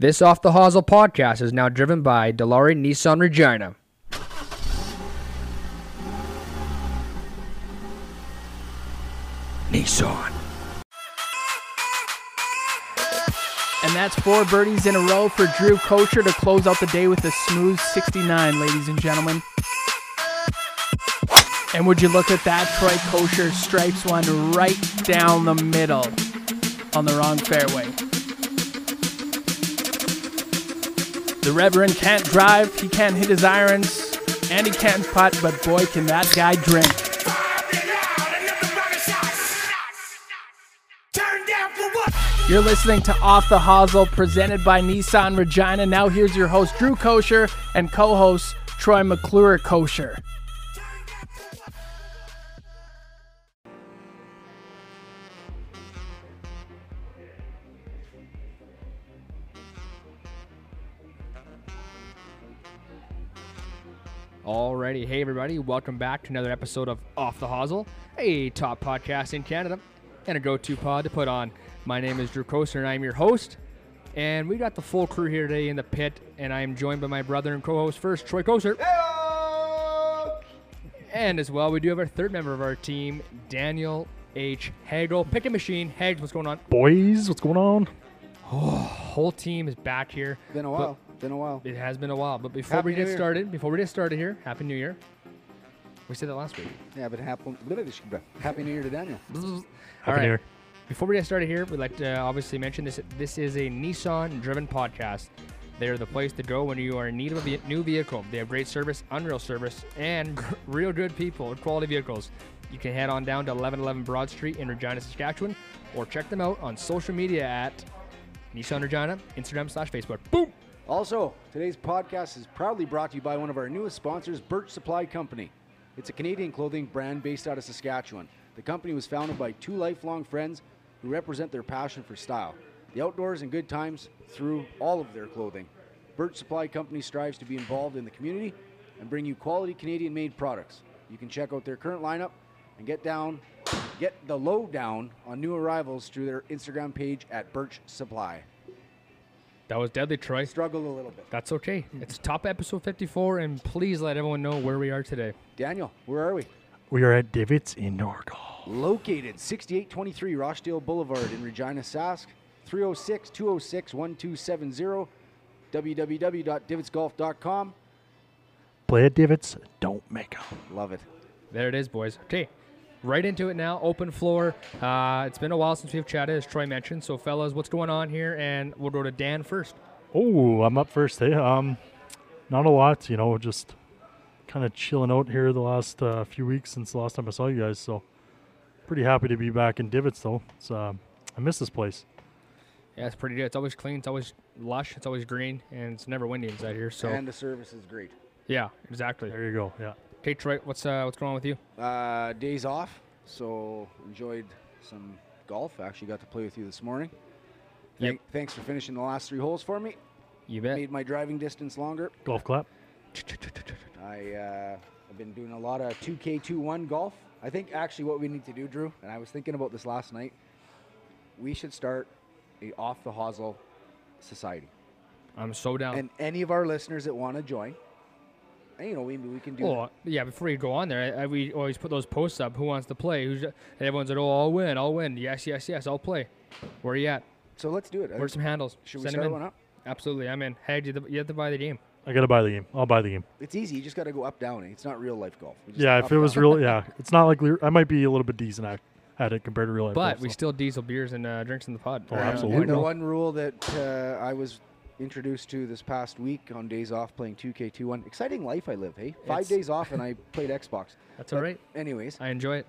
This Off the Hosel podcast is now driven by Delari Nissan Regina. Nissan. And that's four birdies in a row for Drew Kosher to close out the day with a smooth 69, ladies and gentlemen. And would you look at that? Troy Kosher strikes one right down the middle on the wrong fairway. The Reverend can't drive, he can't hit his irons, and he can't putt, but boy, can that guy drink. You're listening to Off the Hosel, presented by Nissan Regina. Now here's your host, Drew Kosher, and co-host, Troy McClure Kosher. Alrighty, hey everybody, welcome back to another episode of Off the Hosel, a top podcast in Canada and a go-to pod to put on. My name is Drew Coaster and I'm your host. And we got the full crew here today in the pit, and I am joined by my brother and co-host first, Troy Coaster. And as well, we do have our third member of our team, Daniel H. Hagel. Pick a machine. Hags, what's going on? Boys, what's going on? Oh, Whole team is back here. Been a while. Been a while. It has been a while, but before Happy we New get Year. started, before we get started here, Happy New Year. We said that last week. Yeah, but happy, happy New Year to Daniel. Happy All New right. Year. Before we get started here, we'd like to obviously mention this. This is a Nissan-driven podcast. They're the place to go when you are in need of a ve- new vehicle. They have great service, unreal service, and real good people with quality vehicles. You can head on down to 1111 Broad Street in Regina, Saskatchewan, or check them out on social media at Nissan Regina, Instagram slash Facebook. Boom! Also, today's podcast is proudly brought to you by one of our newest sponsors, Birch Supply Company. It's a Canadian clothing brand based out of Saskatchewan. The company was founded by two lifelong friends who represent their passion for style, the outdoors, and good times through all of their clothing. Birch Supply Company strives to be involved in the community and bring you quality Canadian made products. You can check out their current lineup and get down get the lowdown on new arrivals through their Instagram page at Birch Supply. That was deadly, Troy. Struggled a little bit. That's okay. It's top episode 54, and please let everyone know where we are today. Daniel, where are we? We are at Divots in Golf. Located 6823 Rochdale Boulevard in Regina, Sask. 306 206 1270. www.divotsgolf.com. Play at Divots, don't make 'em. Love it. There it is, boys. Okay, right into it now. Open floor. Uh, it's been a while since we've chatted, as Troy mentioned. So, fellas, what's going on here? And we'll go to Dan first. Oh, I'm up first. Hey, um, not a lot, you know, just kind of chilling out here the last uh, few weeks since the last time I saw you guys. So, pretty happy to be back in Divots though. It's uh, I miss this place. Yeah, it's pretty good. It's always clean. It's always lush. It's always green, and it's never windy inside here. So, And the service is great. yeah, exactly. There you go. Yeah. Okay, Troy, what's uh, what's going on with you? Uh, days off, so enjoyed some golf. Actually got to play with you this morning. Yep. Thank- Thanks for finishing the last three holes for me. You bet. Made my driving distance longer. Golf clap. I uh, have been doing a lot of 2K21 golf. I think actually what we need to do, Drew, and I was thinking about this last night, we should start a off the hosel society. I'm so down. And any of our listeners that want to join, and, you know, maybe we can do. Oh yeah! Before you go on there, I, I, we always put those posts up. Who wants to play? Who's and everyone's like, "Oh, I'll win! I'll win!" Yes, yes, yes! I'll play. Where are you at? So let's do it. Where's some handles? Should we start one up? Absolutely, I'm in. Hey, you have to- you have to buy the game. I gotta buy the game. I'll buy the game. It's easy. You just got to go up down. It's not real life golf. Yeah, if it was real, yeah, it's not like I might be a little bit decent at, at it compared to real life. But golf, we so. still diesel beers and uh, drinks in the pod. Oh, Or, uh, absolutely. And the no. one rule that uh, I was introduced to this past week on days off playing 2K21. Exciting life I live, hey? Five It's- days off and I played Xbox. That's all But right. Anyways, I enjoy it.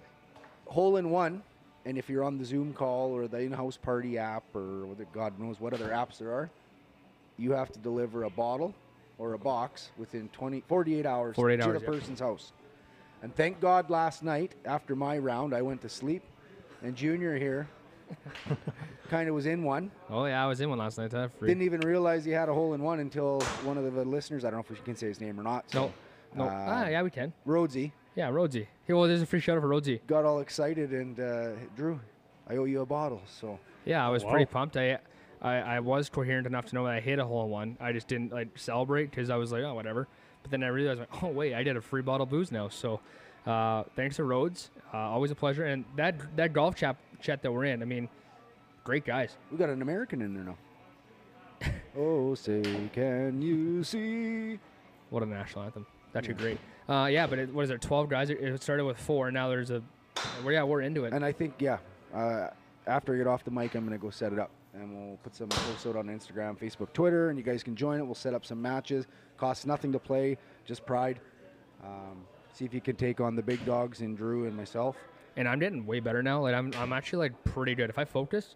hole in one, and if you're on the Zoom call or the in-house party app or God knows what other apps there are, you have to deliver a bottle or a box within 20, 48 hours 48 to hours, the yep. person's house. And thank God last night after my round, I went to sleep, and Junior here kind of was in one. Oh yeah, I was in one last night. That free. Didn't even realize he had a hole in one until one of the listeners, I don't know if we can say his name or not. no, no. Uh, ah, yeah, we can. Rhodesy Yeah, Rhodesy. Hey, well, there's a free shout out for Rhodesy. got all excited and uh, Drew, I owe you a bottle. So Yeah, I was wow. pretty pumped. I I, I was coherent enough to know that I hit a hole in one. I just didn't like celebrate because I was like, oh, whatever. But then I realized, like, oh wait, I did a free bottle of booze now. So, uh, thanks to Rhodes, uh, always a pleasure. And that that golf chat chat that we're in, I mean, great guys. We got an American in there now. oh, say can you see? What a national anthem. That's actually great. Uh, yeah, but it, what is there? Twelve guys. It- started with four. Now there's a. Well, yeah, we're into it. And I think, yeah, uh, after I get off the mic, I'm going to go set it up. And we'll put some posts out on Instagram, Facebook, Twitter, and you guys can join it. We'll set up some matches. Costs nothing to play, just pride. Um, see if you can take on the big dogs in Drew and myself. And I'm getting way better now. Like I'm, I'm actually like pretty good. If I focus,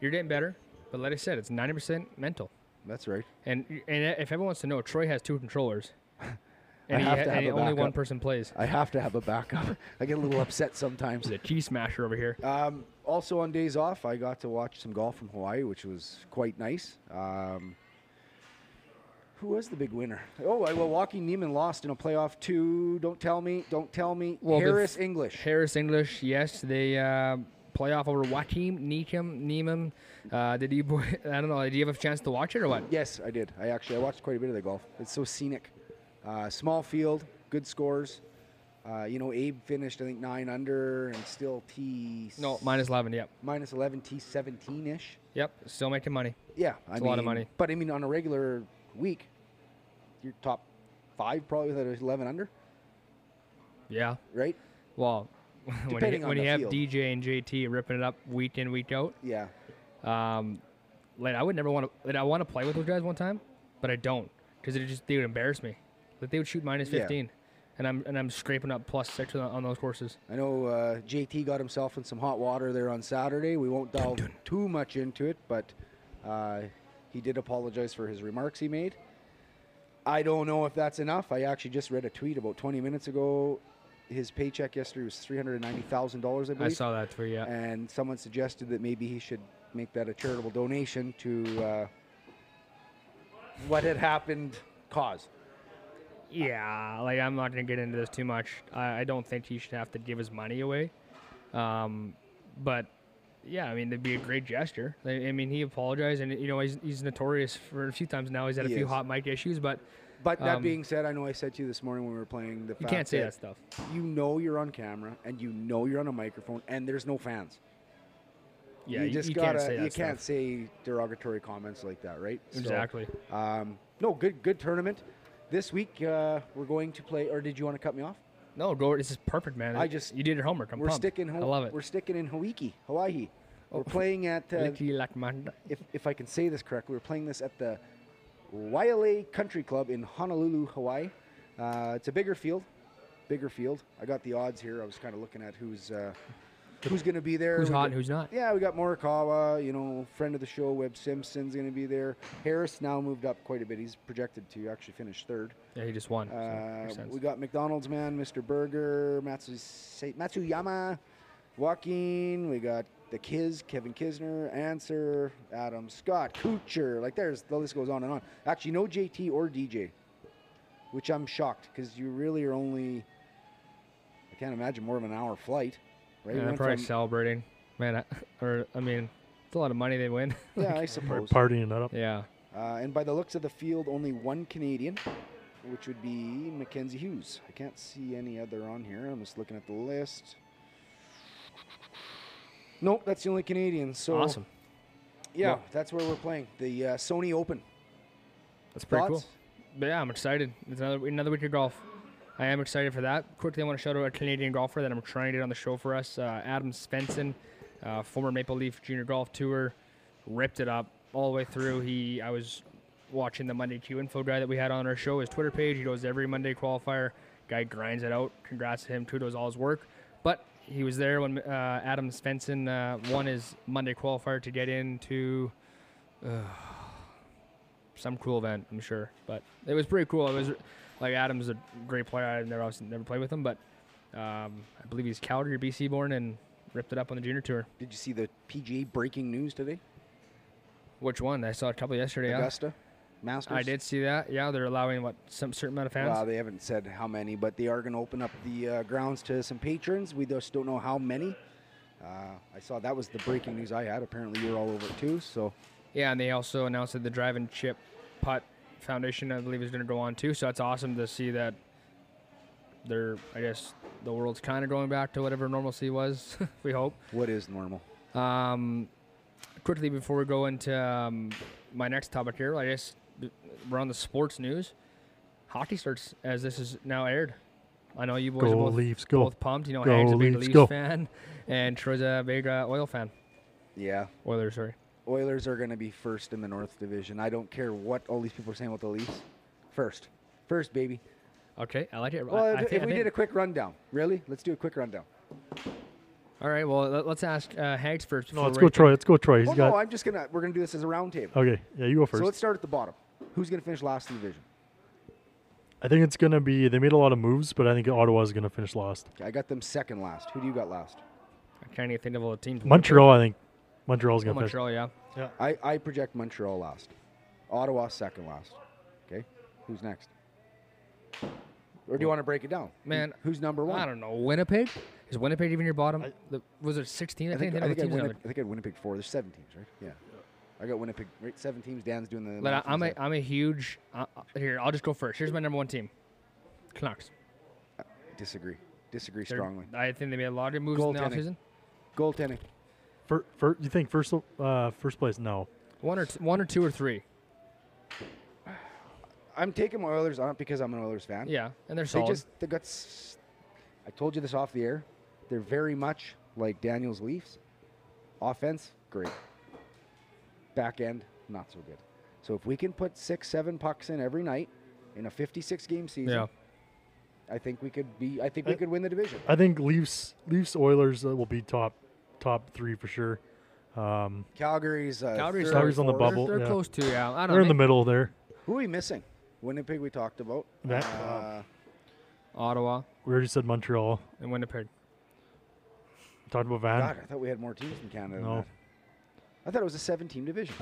you're getting better. But like I said, it's 90% mental. That's right. And and if everyone wants to know, Troy has two controllers, and, he have ha- to have and a only one person plays. I have to have a backup. I get a little upset sometimes. A cheese smasher over here. Um, also on days off, I got to watch some golf from Hawaii, which was quite nice. Um, who was the big winner? Oh, well, Joaquin Niemann lost in a playoff to. Don't tell me. Don't tell me. Well, Harris English. Harris English, yes, they uh, play off over Joaquim Neekum Niemann. Uh, did you? I don't know. Did you have a chance to watch it or what? Yes, I did. I actually I watched quite a bit of the golf. It's so scenic. Uh, small field, good scores. Uh, you know, Abe finished I think nine under and still T. No, minus 11. Yep, minus eleven T seventeen ish. yep. Still making money. Yeah, It's a mean, lot of money. But I mean, on a regular week, you're top five probably with an eleven under, Yeah. right? Well, when you, Depending when you have field. DJ and JT ripping it up week in week out, Yeah. Um, like I would never want to. Like I want to play with those guys one time, but I don't because it just they would embarrass me. Like they would shoot minus Yeah. fifteen, and I'm and I'm scraping up plus six on, on those courses. I know uh, JT got himself in some hot water there on Saturday. We won't delve too much into it, but uh, he did apologize for his remarks he made. I don't know if that's enough. I actually just read a tweet about 20 minutes ago. His paycheck yesterday was $390,000, I believe. I saw that for you. and someone suggested that maybe he should make that a charitable donation to uh, what had happened cause. Yeah, like I'm not gonna get into this too much. I, I don't think he should have to give his money away. Um, but yeah, I mean, it'd be a great gesture. I, I mean, he apologized, and you know, he's, he's notorious for a few times now. He's had a He few is. hot mic issues, but But that Um, being said, I know I said to you this morning when we were playing the you can't say that stuff. you know you're on camera and you know you're on a microphone and there's no fans. Yeah, you just can't gotta say that you can't say derogatory comments like that, right? So, Exactly. um, no, good good tournament. This week uh, we're going to play. Or did you want to cut me off? No, go. This is perfect, man. I just- you did your homework. I'm we're pumped. sticking. I love it. We're sticking in Hawaii. Hawaii. Oh. We're playing at. Uh, if, if I can say this correctly, we're playing this at the Waialae Country Club in Honolulu, Hawaii. Uh, it's a bigger field, bigger field. I got the odds here. I was kind of looking at who's uh, who's going to be there. Who's We hot got- and who's not? Yeah, we got Morikawa, you know, friend of the show, Webb Simpson's going to be there. Harris now moved up quite a bit. He's projected to actually finish third. Yeah, he just won. Uh, sense. we got McDonald's man, Mr. Burger, Matsu, Matsuyama, Joaquin. We got the Kiz, Kevin Kisner, Ancer, Adam Scott, Kuchar. Like there's the list goes on and on. Actually, no JT or DJ, which I'm shocked because you really are only. I can't imagine more of an hour flight, right? yeah, they're probably from- celebrating, man. I, or I mean, it's a lot of money they win. yeah, I We're suppose. partying it up. yeah. Uh, and by the looks of the field, only one Canadian, which would be Mackenzie Hughes. I can't see any other on here. I'm just looking at the list. Nope, that's the only Canadian. So awesome. Yeah, Well- that's where we're playing the uh, Sony Open. That's pretty Thoughts? cool. But yeah, I'm excited. It's another another week of golf. I am excited for that. Quickly, I want to shout out a Canadian golfer that I'm trying to get on the show for us, uh, Adam Svensson, uh, former Maple Leaf Junior Golf Tour, ripped it up all the way through. He, I was watching the Monday Q info guy that we had on our show, his Twitter page. He goes every Monday qualifier. Guy grinds it out. Congrats to him. Kudos all his work. But he was there when uh, Adam Svensson uh, won his Monday qualifier to get into some cool event, I'm sure. But it was pretty cool. It was like Adam's a great player. I've never obviously never played with him, but um, I believe he's Calgary, BC born, and ripped it up on the junior tour. Did you see the PGA breaking news today? Which one? I saw a couple yesterday. yeah. Augusta Masters. I did see that. Yeah, they're allowing what some certain amount of fans. Well, they haven't said how many, but they are going to open up the uh, grounds to some patrons. We just don't know how many. Uh, I saw that was the breaking news I had. Apparently, you're all over it too. So Yeah, and they also announced that the Drive and Chip Putt Foundation, I believe, is going to go on too. So it's awesome to see that they're, I guess, the world's kind of going back to whatever normalcy was. we hope. What is normal? Um, quickly before we go into um, my next topic here, I guess we're on the sports news. Hockey starts as this is now aired. I know you boys are both, Leafs, go. both pumped. You know, Go Hank's a big Leafs, Leafs go. fan, and Troy's a big uh, Oil fan. Yeah. Oilers, sorry. Oilers are going to be first in the North Division. I don't care what all these people are saying about the Leafs. First. First, baby. Okay, I like it. Well, I, if, I if think, I we think- did a quick rundown. Really? Let's do a quick rundown. All right, well, let, us ask uh, Hanks first. No, let's go, rate Troy. Let's go, Troy. He's Well, got. no, I'm just going to, we're going to do this as a round table. okay, yeah, you go first. So let's start at the bottom. Who's going to finish last in the division? I think it's gonna be. They made a lot of moves, but I think Ottawa's gonna finish last. Okay, I got them second last. Who do you got last? I can't even think of all the teams. Montreal, I think. Montreal's Oh, gonna finish. Montreal, yeah. I, I project Montreal last. Ottawa second last. Okay. Who's next? Or do you want to break it down? Man, who's number one? I don't know. Winnipeg? Is Winnipeg even your bottom? I- the, was it 16? I, I think, think, I, the think I, teams Winnipeg. I think I had Winnipeg four. There's seven teams, right? Yeah. I got Winnipeg, right? Seven teams. Dan's doing the. But I, math I'm a, himself. I'm a huge. Uh, uh, here, I'll just go first. Here's my number one team Canucks. disagree. Disagree They're- strongly. I think they made a lot of good moves in the Goaltending. offseason. Goaltending. Fir, fir, you think first? Uh, first place? No. One or, t- one or two or three. I'm taking my Oilers on it because I'm an Oilers fan. Yeah, and they're They solid. just they got. s- I told you this off the air. They're very much like Daniels Leafs. Offense, great. Back end, not so good. So if we can put six, seven pucks in every night in a 56 game season, yeah. I think we could be. I think we I- could win the division. I think Leafs, Leafs, Oilers uh, will be top, top three for sure. Um, Calgary's. Uh, Calgary's, third, Calgary's on the fourth. bubble. They're, they're yeah. close to, yeah. I don't they're in the middle there. Who are we missing? Winnipeg, we talked about. Van- Uh, Ottawa We already said Montreal. and Winnipeg. Talked about Van. God, I thought we had more teams in Canada. No. that. I thought it was a seven-team division.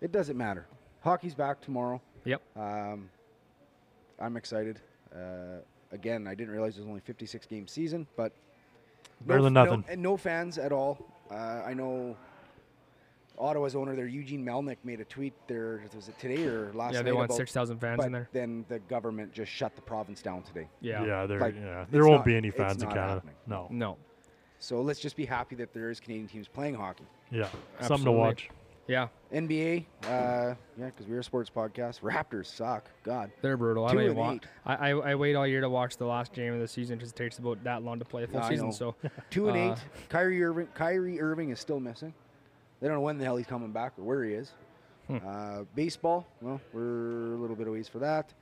It doesn't matter. Hockey's back tomorrow. Yep. Um, I'm excited. Uh, again, I didn't realize it was only 56 game season, but Better no, than no- nothing. and no fans at all. Uh, I know Ottawa's owner there, Eugene Melnyk, made a tweet there. Was it today or last yeah, night? they want about- 6,000 fans but in there. then the government just shut the province down today. Yeah. Yeah, there. Like, yeah, there won't not- be any fans in Canada. happening. No. No. So let's just be happy that there is Canadian teams playing hockey. Yeah, something to watch. Yeah, NBA, uh, yeah, because we're a sports podcast. Raptors suck. God. they're brutal. I Two don't and wa- eight. I, I, I wait all year to watch the last game of the season because it takes about that long to play a full I season. know. So Two and Uh, eight. Kyrie Irving. Kyrie Irving is still missing. They don't know when the hell he's coming back or where he is. Hmm. Uh, baseball. Well, we're a little bit of ways for that.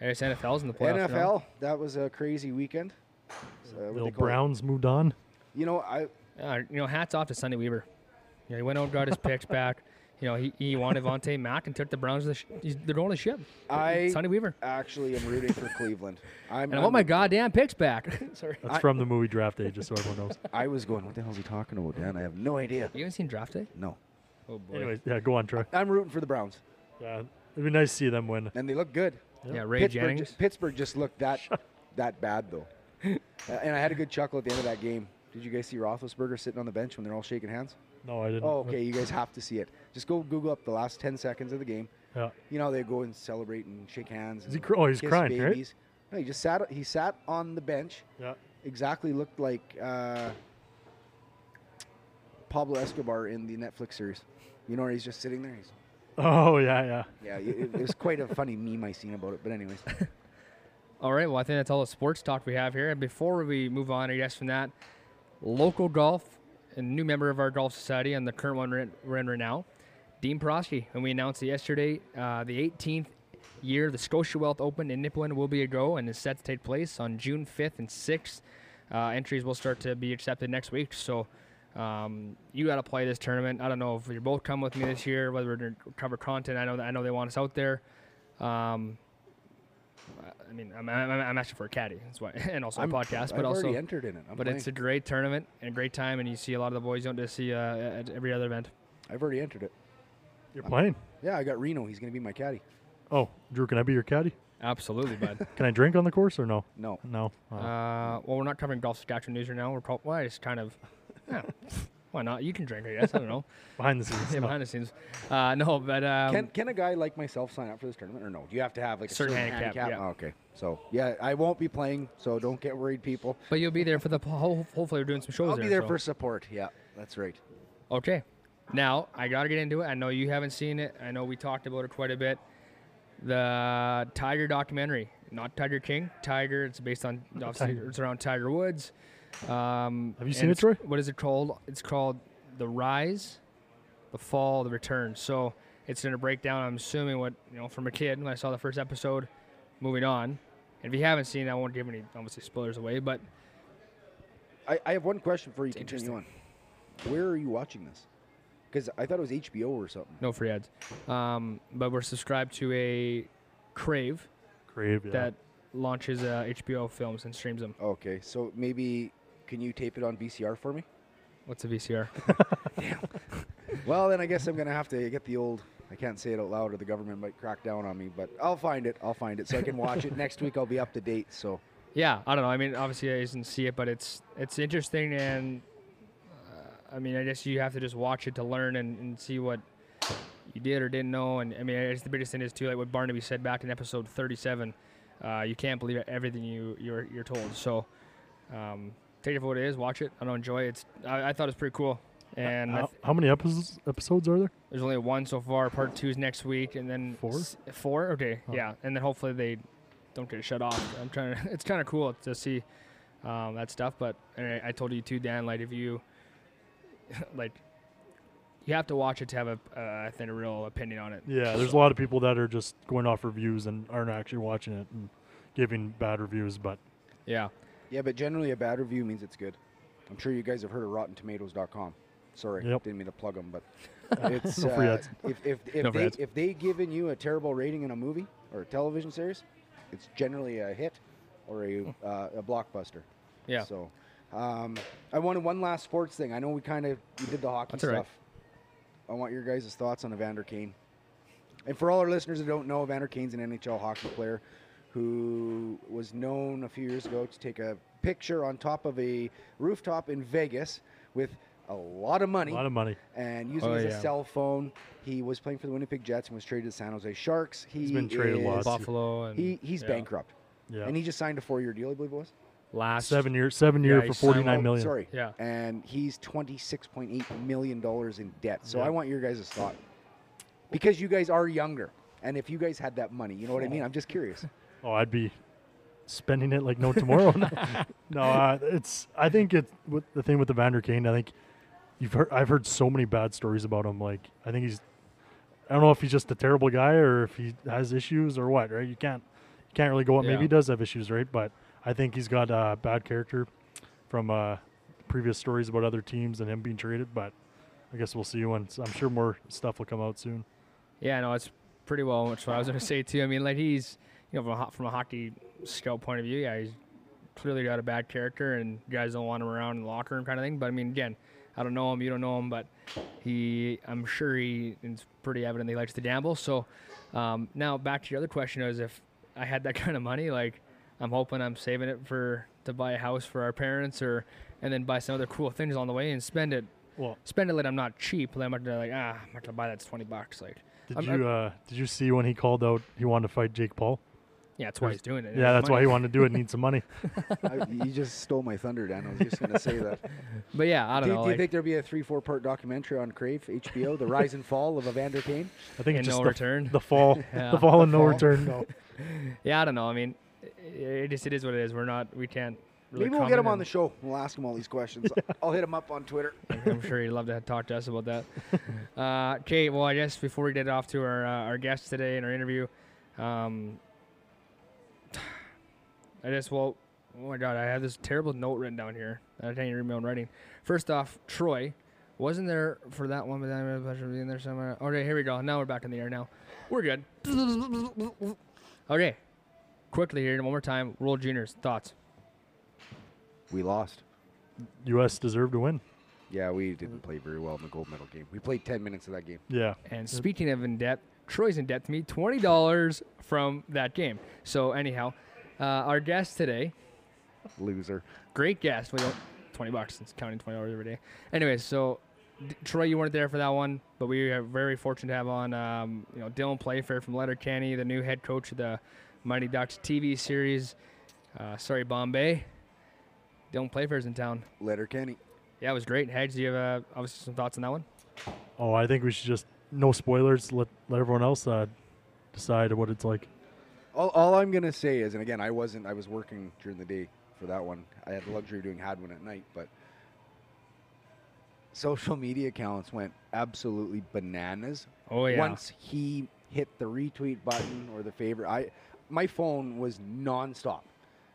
I guess NFL's in the playoffs. now. NFL. That was a crazy weekend. So, what do Bill they it? Browns moved on. You know, I Uh, you know, hats off to Sonny Weaver. Yeah, he went out, and got his picks back. You know, he, he wanted Vontae Mack and took the Browns. To the sh- he's, they're going to ship. I Sonny Weaver. actually am rooting for Cleveland. I'm, And I I'm- want my goddamn picks back. Sorry. That's I- from the movie Draft Day, just so everyone knows. I was going. What the hell is he talking about, Dan? I have no idea. You haven't seen Draft Day? No. Oh boy. Anyways, yeah, go on, Troy. I'm rooting for the Browns, Yeah, it'd be nice to see them win. and they look good. yeah, Ray Pittsburgh, Jennings. just, Pittsburgh just looked that that bad though. Uh, and I had a good chuckle at the end of that game. Did you guys see Roethlisberger sitting on the bench when they're all shaking hands? No, I didn't. Oh, okay. You guys have to see it. Just go Google up the last 10 seconds of the game. Yeah. You know they go and celebrate and shake hands. Is he and cr- oh, he's kiss crying, right? No, he just sat. He sat on the bench. Yeah. Exactly looked like uh, Pablo Escobar in the Netflix series. You know where he's just sitting there. He's, Oh, yeah, yeah. yeah, it, it was quite a funny meme I seen about it. But anyways, All right. Well, I think that's all the sports talk we have here. And before we move on, I guess from that, local golf, a new member of our golf society, and the current one we're in, right now, Dean Prosky. And we announced yesterday, uh, the 18th year the Scotia Wealth Open in Nipawin will be a go and is set to take place on June 5th and 6th. Uh, entries will start to be accepted next week. So um, you got to play this tournament. I don't know if you're both come with me this year, whether we're going to cover content. I know that I know they want us out there. Um, I mean, I'm, I'm, I'm asking for a caddy, that's why, and also I'm, a podcast, but I've also, already entered in it. I'm but playing. it's a great tournament and a great time, and you see a lot of the boys you don't just see uh, at every other event. I've already entered it. You're playing. Yeah, I got Reno. He's going to be my caddy. Oh, Drew, can I be your caddy? Absolutely, bud. Can I drink on the course or no? No. No. Oh. uh, well, we're not covering golf Saskatchewan news right now. We're called, well, it's kind of, yeah. Why not? You can drink, I guess. I don't know. Behind the scenes. yeah, behind the scenes. Uh, no, but um, can can a guy like myself sign up for this tournament or no? Do you have to have like a Certain certain, handicap, yeah. Oh, okay, so yeah, I won't be playing, so don't get worried, people. but you'll be there for the ho- hopefully we're doing some shows I'll there. be there so- for support. Yeah, that's right. Okay. Now, I got to get into it. I know you haven't seen it. I know we talked about it quite a bit. The Tiger documentary, not Tiger King. Tiger, it's based on, obviously, Tiger. it's around Tiger Woods. Um, Have you seen it, Troy? What is it called? It's called The Rise, The Fall, The Return. So it's going to break down, I'm assuming, what, you know, from a kid when I saw the first episode, moving on. And if you haven't seen it, I won't give any, obviously, spoilers away, but I, I have one question for you. It's Continue on. Where are you watching this? Because I thought it was HBO or something. no free ads. Um, but we're subscribed to a Crave. Crave, yeah. that launches uh, HBO films and streams them. Okay, so maybe can you tape it on VCR for me? What's a VCR? Well, then I guess I'm gonna have to get the old. I can't say it out loud, or the government might crack down on me. But I'll find it. I'll find it so I can watch it next week. I'll be up to date. So yeah, I don't know. I mean, obviously I didn't see it, but it's it's interesting, and uh, I mean, I guess you have to just watch it to learn and, and see what you did or didn't know. And I mean, I guess the biggest thing is too, like what Barnaby said back in episode 37. Uh, you can't believe everything you you're you're told. So um, take it for what it is. Watch it. I don't enjoy it. It's, I, I thought it was pretty cool. And how, th- how many episodes episodes are there? There's only one so far. Part two is next week, and then Four? s- four. Okay, Oh. yeah, and then hopefully they don't get shut off. I'm trying to. It's kind of cool to see um, that stuff. But and I, I told you too, Dan. Like if you like, you have to watch it to have a uh, I think a real opinion on it. Yeah, there's a lot of people that are just going off reviews and aren't actually watching it and giving bad reviews. But Yeah, yeah, but generally a bad review means it's good. I'm sure you guys have heard of RottenTomatoes.com. Sorry, Yep. didn't mean to plug them, but it's No uh, if if if No they ads. if they given you a terrible rating in a movie or a television series, it's generally a hit or a uh, a blockbuster. yeah. So, um, I wanted one last sports thing. I know we kind of we did the hockey That's stuff. right. I want your guys' thoughts on Evander Kane. And for all our listeners that don't know, Evander Kane's an NHL hockey player who was known a few years ago to take a picture on top of a rooftop in Vegas with a lot of money a lot of money. and using Oh, it as yeah. cell phone. He was playing for the Winnipeg Jets and was traded to San Jose Sharks. He He's been traded is, lots. Buffalo and He, he's yeah. bankrupt. Yeah, And he just signed a four-year deal, I believe it was. last seven years, seven Yeah, year he for signed- forty nine Oh, million. Sorry. Yeah. And he's $26.8 million in debt. So Yeah. I want your guys' thought. Because you guys are younger. And if you guys had that money, you know what I mean? I'm just curious. Oh, I'd be spending it like no tomorrow. no, uh, it's. I think it's with the thing with the Vander Kane. I think you've heard. I've heard so many bad stories about him. Like I think he's. I don't know if he's just a terrible guy or if he has issues or what. Right? You can't. You can't really go. up. Maybe he does have issues, right? But I think he's got uh, bad character from uh, previous stories about other teams and him being traded. But I guess we'll see when. I'm sure more stuff will come out soon. Yeah, no, it's pretty well. That's what I was gonna say too. I mean, like he's, you know, from a, from a hockey scout point of view, yeah, he's clearly got a bad character, and guys don't want him around in the locker room, kind of thing. But I mean, again, I don't know him, you don't know him, but he, I'm sure he, it's pretty evident he likes to gamble. So um, now back to your other question is if I had that kind of money, like I'm hoping I'm saving it for to buy a house for our parents, or and then buy some other cool things on the way and spend it. Well, Spend it like I'm not cheap. Like I'm not gonna like ah, I'm not gonna buy that. It's twenty bucks. Like did I'm- you uh, did you see when he called out he wanted to fight Jake Paul? Yeah, that's why he's doing it. Yeah, It's that's why he wanted to do it. Need some money. I, you just stole my thunder, Dan. I was just going to say that. But yeah, I Do, don't you- know. do you think there'll be a three, four part documentary on Crave, HBO, The Rise and Fall of Evander Kane? I think and it's just no the, return. the fall, Yeah. the fall and The no fall. return. No. yeah, I don't know. I mean, it, it just it is what it is. We're not. We can't. Really Maybe we'll get him on the show. We'll ask him all these questions. I'll hit him up on Twitter. I'm sure he'd love to talk to us about that. Uh, okay, well, I guess before we get off to our uh, our guest today in our interview, um, I just well, oh my god, I have this terrible note written down here. I can't even read my own writing. First off, Troy wasn't there for that one, but then I pleasure being there somewhere. Okay, here we go. Now we're back in the air. Now we're good. Okay, quickly here, one more time. World Juniors thoughts. We lost. U.S. deserved to win. Yeah, we didn't play very well in the gold medal game. We played 10 minutes of that game. Yeah. And speaking of in debt, Troy's in debt to me twenty dollars from that game. So anyhow, uh, our guest today, Loser. great guest, with twenty bucks. It's counting twenty dollars every day. Anyway, so D- Troy, you weren't there for that one, but we are very fortunate to have on, um, you know, Dylan Playfair from Letterkenny, the new head coach of the Mighty Ducks TV series. Uh, sorry, Bombay. Dylan Playfair's in town. Letterkenny. Yeah, it was great. Hedge, do you have uh, obviously some thoughts on that one? Oh, I think we should just no spoilers. Let let everyone else uh, decide what it's like. All, all I'm gonna say is, and again, I wasn't. I was working during the day for that one. I had the luxury of doing had one at night, but social media accounts went absolutely bananas Oh yeah. once he hit the retweet button or the favorite. I my phone was nonstop,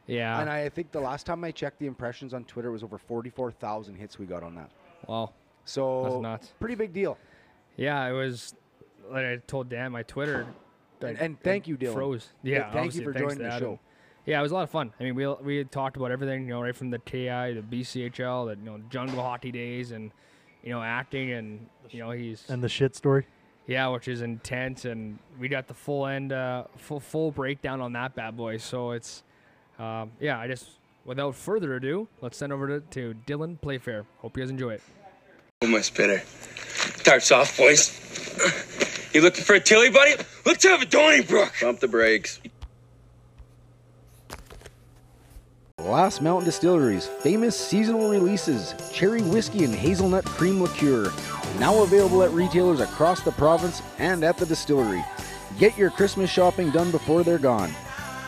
yeah. and I think the last time I checked the impressions on Twitter was over forty-four thousand hits we got on that. wow. So That's nuts. pretty big deal. Yeah, it was. Like I told Dan, my Twitter. And, and thank you, Dylan. Froze. Th- Yeah. thank you for joining the that, show. Yeah, it was a lot of fun. I mean, we we had talked about everything, you know, right from the TI, the BCHL, the you know jungle hockey days, and you know acting, and you know he's And the shit story. yeah, which is intense, and we got the full end, uh, full full breakdown on that bad boy. So it's, um, yeah, I just without further ado, let's send over to, to Dylan Playfair. Hope you guys enjoy it. Oh, my spitter. Starts off, boys. You looking for a Tilly, buddy? Let's have a Donnybrook. Bump the brakes. Last Mountain Distillery's famous seasonal releases, cherry whiskey and hazelnut cream liqueur, now available at retailers across the province and at the distillery. Get your Christmas shopping done before they're gone.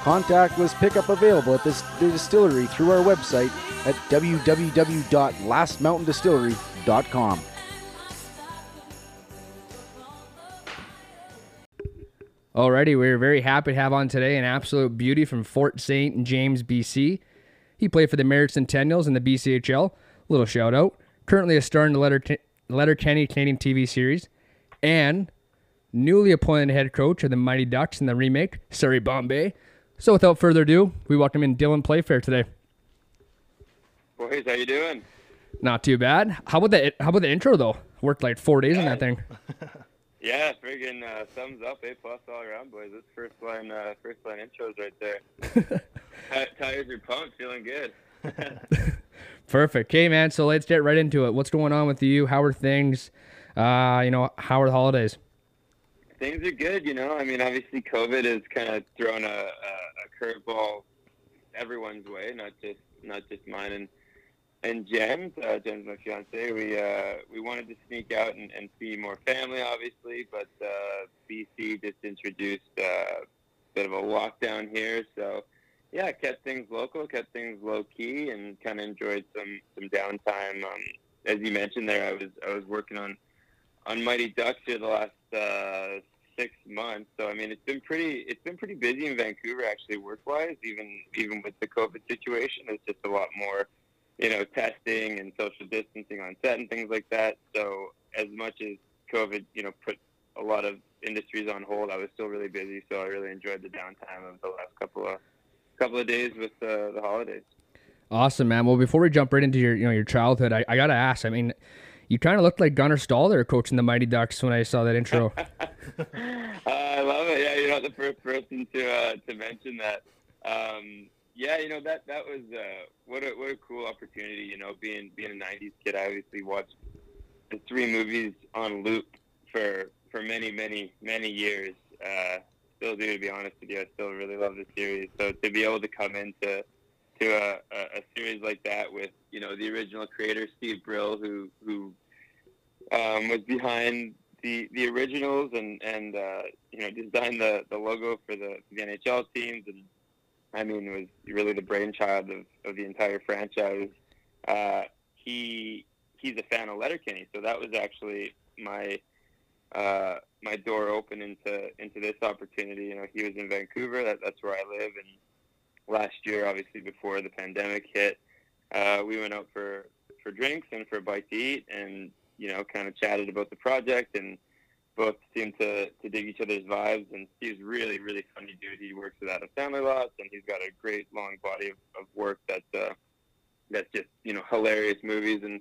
Contactless pickup available at this, the distillery through our website at www.lastmountaindistillery.com. Alrighty, we're very happy to have on today an absolute beauty from Fort St. James, BC. He played for the Merritt Centennials in the BCHL. Little shout out. Currently a star in the Letter Letter Kenny Canadian TV series, and newly appointed head coach of the Mighty Ducks in the remake Surrey Bombay. So without further ado, we welcome in Dylan Playfair today. Boys, how you doing? Not too bad. How about the How about the intro though? Worked like four days on that thing. Yeah, friggin' uh, thumbs up, A plus all around, boys. That's first line, uh, first line intros right there. Ti- Tires are pumped, feeling good. Perfect. Okay, man. So let's get right into it. What's going on with you? How are things? Uh, you know, how are the holidays? Things are good, you know. I mean, obviously, COVID has kind of thrown a, a, a curveball everyone's way, not just not just mine and and Jen's. Uh, Jen's my fiance. We uh, we wanted to sneak out and, and see more family, obviously, but uh, BC just introduced uh, a bit of a lockdown here, so yeah, kept things local, kept things low key, and kind of enjoyed some some downtime. Um, as you mentioned there, I was I was working on on Mighty Ducks here the last uh, six months. So I mean, it's been pretty it's been pretty busy in Vancouver actually work wise. Even even with the COVID situation, there's just a lot more, you know, testing and social distancing on set and things like that. So as much as COVID, you know, put a lot of industries on hold, I was still really busy. So I really enjoyed the downtime of the last couple of couple of days with uh, the holidays. Awesome, man. Well, before we jump right into your, you know, your childhood, I, I gotta ask. I mean, you kind of looked like Gunnar Stahl there, coaching the Mighty Ducks when I saw that intro. Uh, I love it. Yeah, you're not the first person to uh, to mention that. Um, yeah, you know that that was uh, what a what a cool opportunity. You know, being being a '90s kid, I obviously watched the three movies on loop for for many many many years. Uh, still do, to be honest with you. I still really love the series. So to be able to come into to a, a, a series like that with you know the original creator Steve Brill, who who um, was behind the the originals and and uh, you know designed the the logo for the, the NHL teams and I mean was really the brainchild of, of the entire franchise. Uh, he he's a fan of Letterkenny, so that was actually my uh, my door open into into this opportunity. You know, he was in Vancouver. That, that's where I live. And last year, obviously before the pandemic hit, uh, we went out for for drinks and for a bite to eat, and you know, kind of chatted about the project and both seem to, to dig each other's vibes. And Steve's really, really funny dude. He works with Adam Sandler lots, and he's got a great long body of, of work that uh, that's just you know hilarious movies and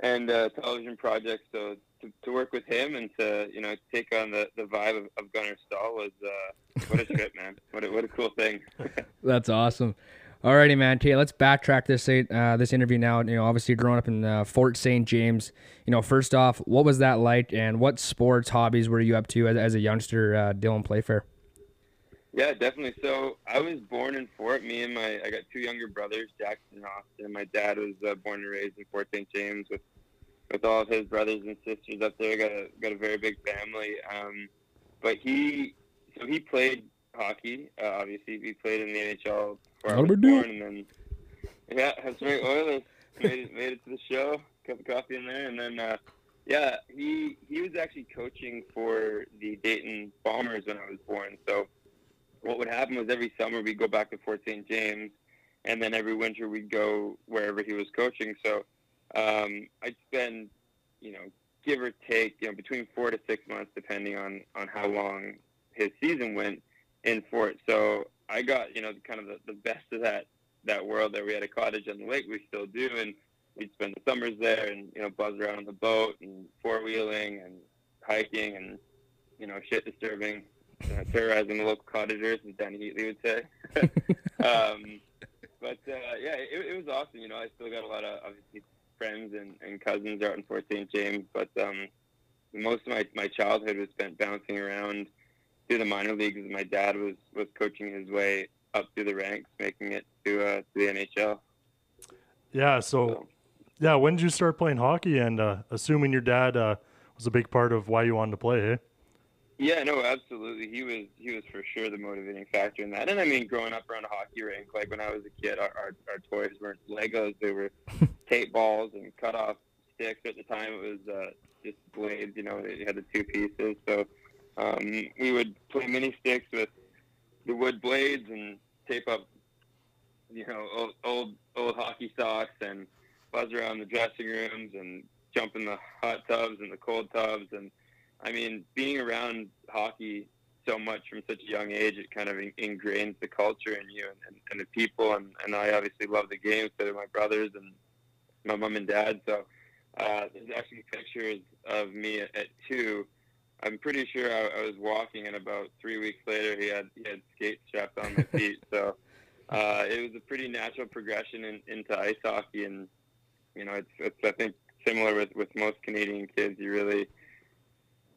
and uh, television projects. So to, to work with him and to you know take on the, the vibe of, of Gunnar Stahl was uh, what a trip, man. What a, what a cool thing. That's awesome. Alrighty, man. Okay, let's backtrack this uh, this interview now. You know, obviously growing up in uh, Fort St. James. You know, first off, what was that like, and what sports hobbies were you up to as, as a youngster, uh, Dylan Playfair? Yeah, definitely. So I was born in Fort. Me and my I got two younger brothers, Jackson and Austin. My dad was uh, born and raised in Fort St. James with with all of his brothers and sisters up there. Got a got a very big family. Um, but he so he played hockey. Uh, obviously, he played in the NHL before I was born, and then yeah, that's right. Oilers made it made it to the show. Cup of coffee in there, and then uh, yeah, he he was actually coaching for the Dayton Bombers when I was born. So what would happen was every summer we'd go back to Fort St. James, and then every winter we'd go wherever he was coaching. So um, I'd spend, you know, give or take, you know, between four to six months, depending on on how long his season went in Fort. So I got, you know, kind of the, the best of that that world there. We had a cottage on the lake, we still do, and we'd spend the summers there and you know buzz around on the boat and four wheeling and hiking and you know shit disturbing uh, terrorizing the local cottagers, as Danny Heatley would say. um, but uh, yeah, it, it, was awesome. You know, I still got a lot of obviously friends and, and cousins out in Fort St. James, but um, most of my, my childhood was spent bouncing around through the minor leagues. My dad was was coaching his way up through the ranks, making it to uh, to the NHL. Yeah. So, so, yeah, when did you start playing hockey? And uh, assuming your dad uh, was a big part of why you wanted to play, eh? Yeah, no, absolutely. He was he was for sure the motivating factor in that. And I mean, growing up around a hockey rink, like when I was a kid, our our, our toys weren't Legos; they were tape balls and cut off sticks. At the time, it was uh, just blades. You know, it had the two pieces. So um, we would play mini sticks with the wood blades and tape up, you know, old old, old hockey socks and buzz around the dressing rooms and jump in the hot tubs and the cold tubs and I mean, being around hockey so much from such a young age, it kind of ingrains the culture in you and, and, and the people. And, and I obviously love the game, so do my brothers and my mom and dad. So uh, there's actually pictures of me at, at two. I'm pretty sure I, I, was walking, and about three weeks later, he had he had skates strapped on my feet. so uh, it was a pretty natural progression in, into ice hockey, and you know, it's, it's I think similar with with most Canadian kids. You really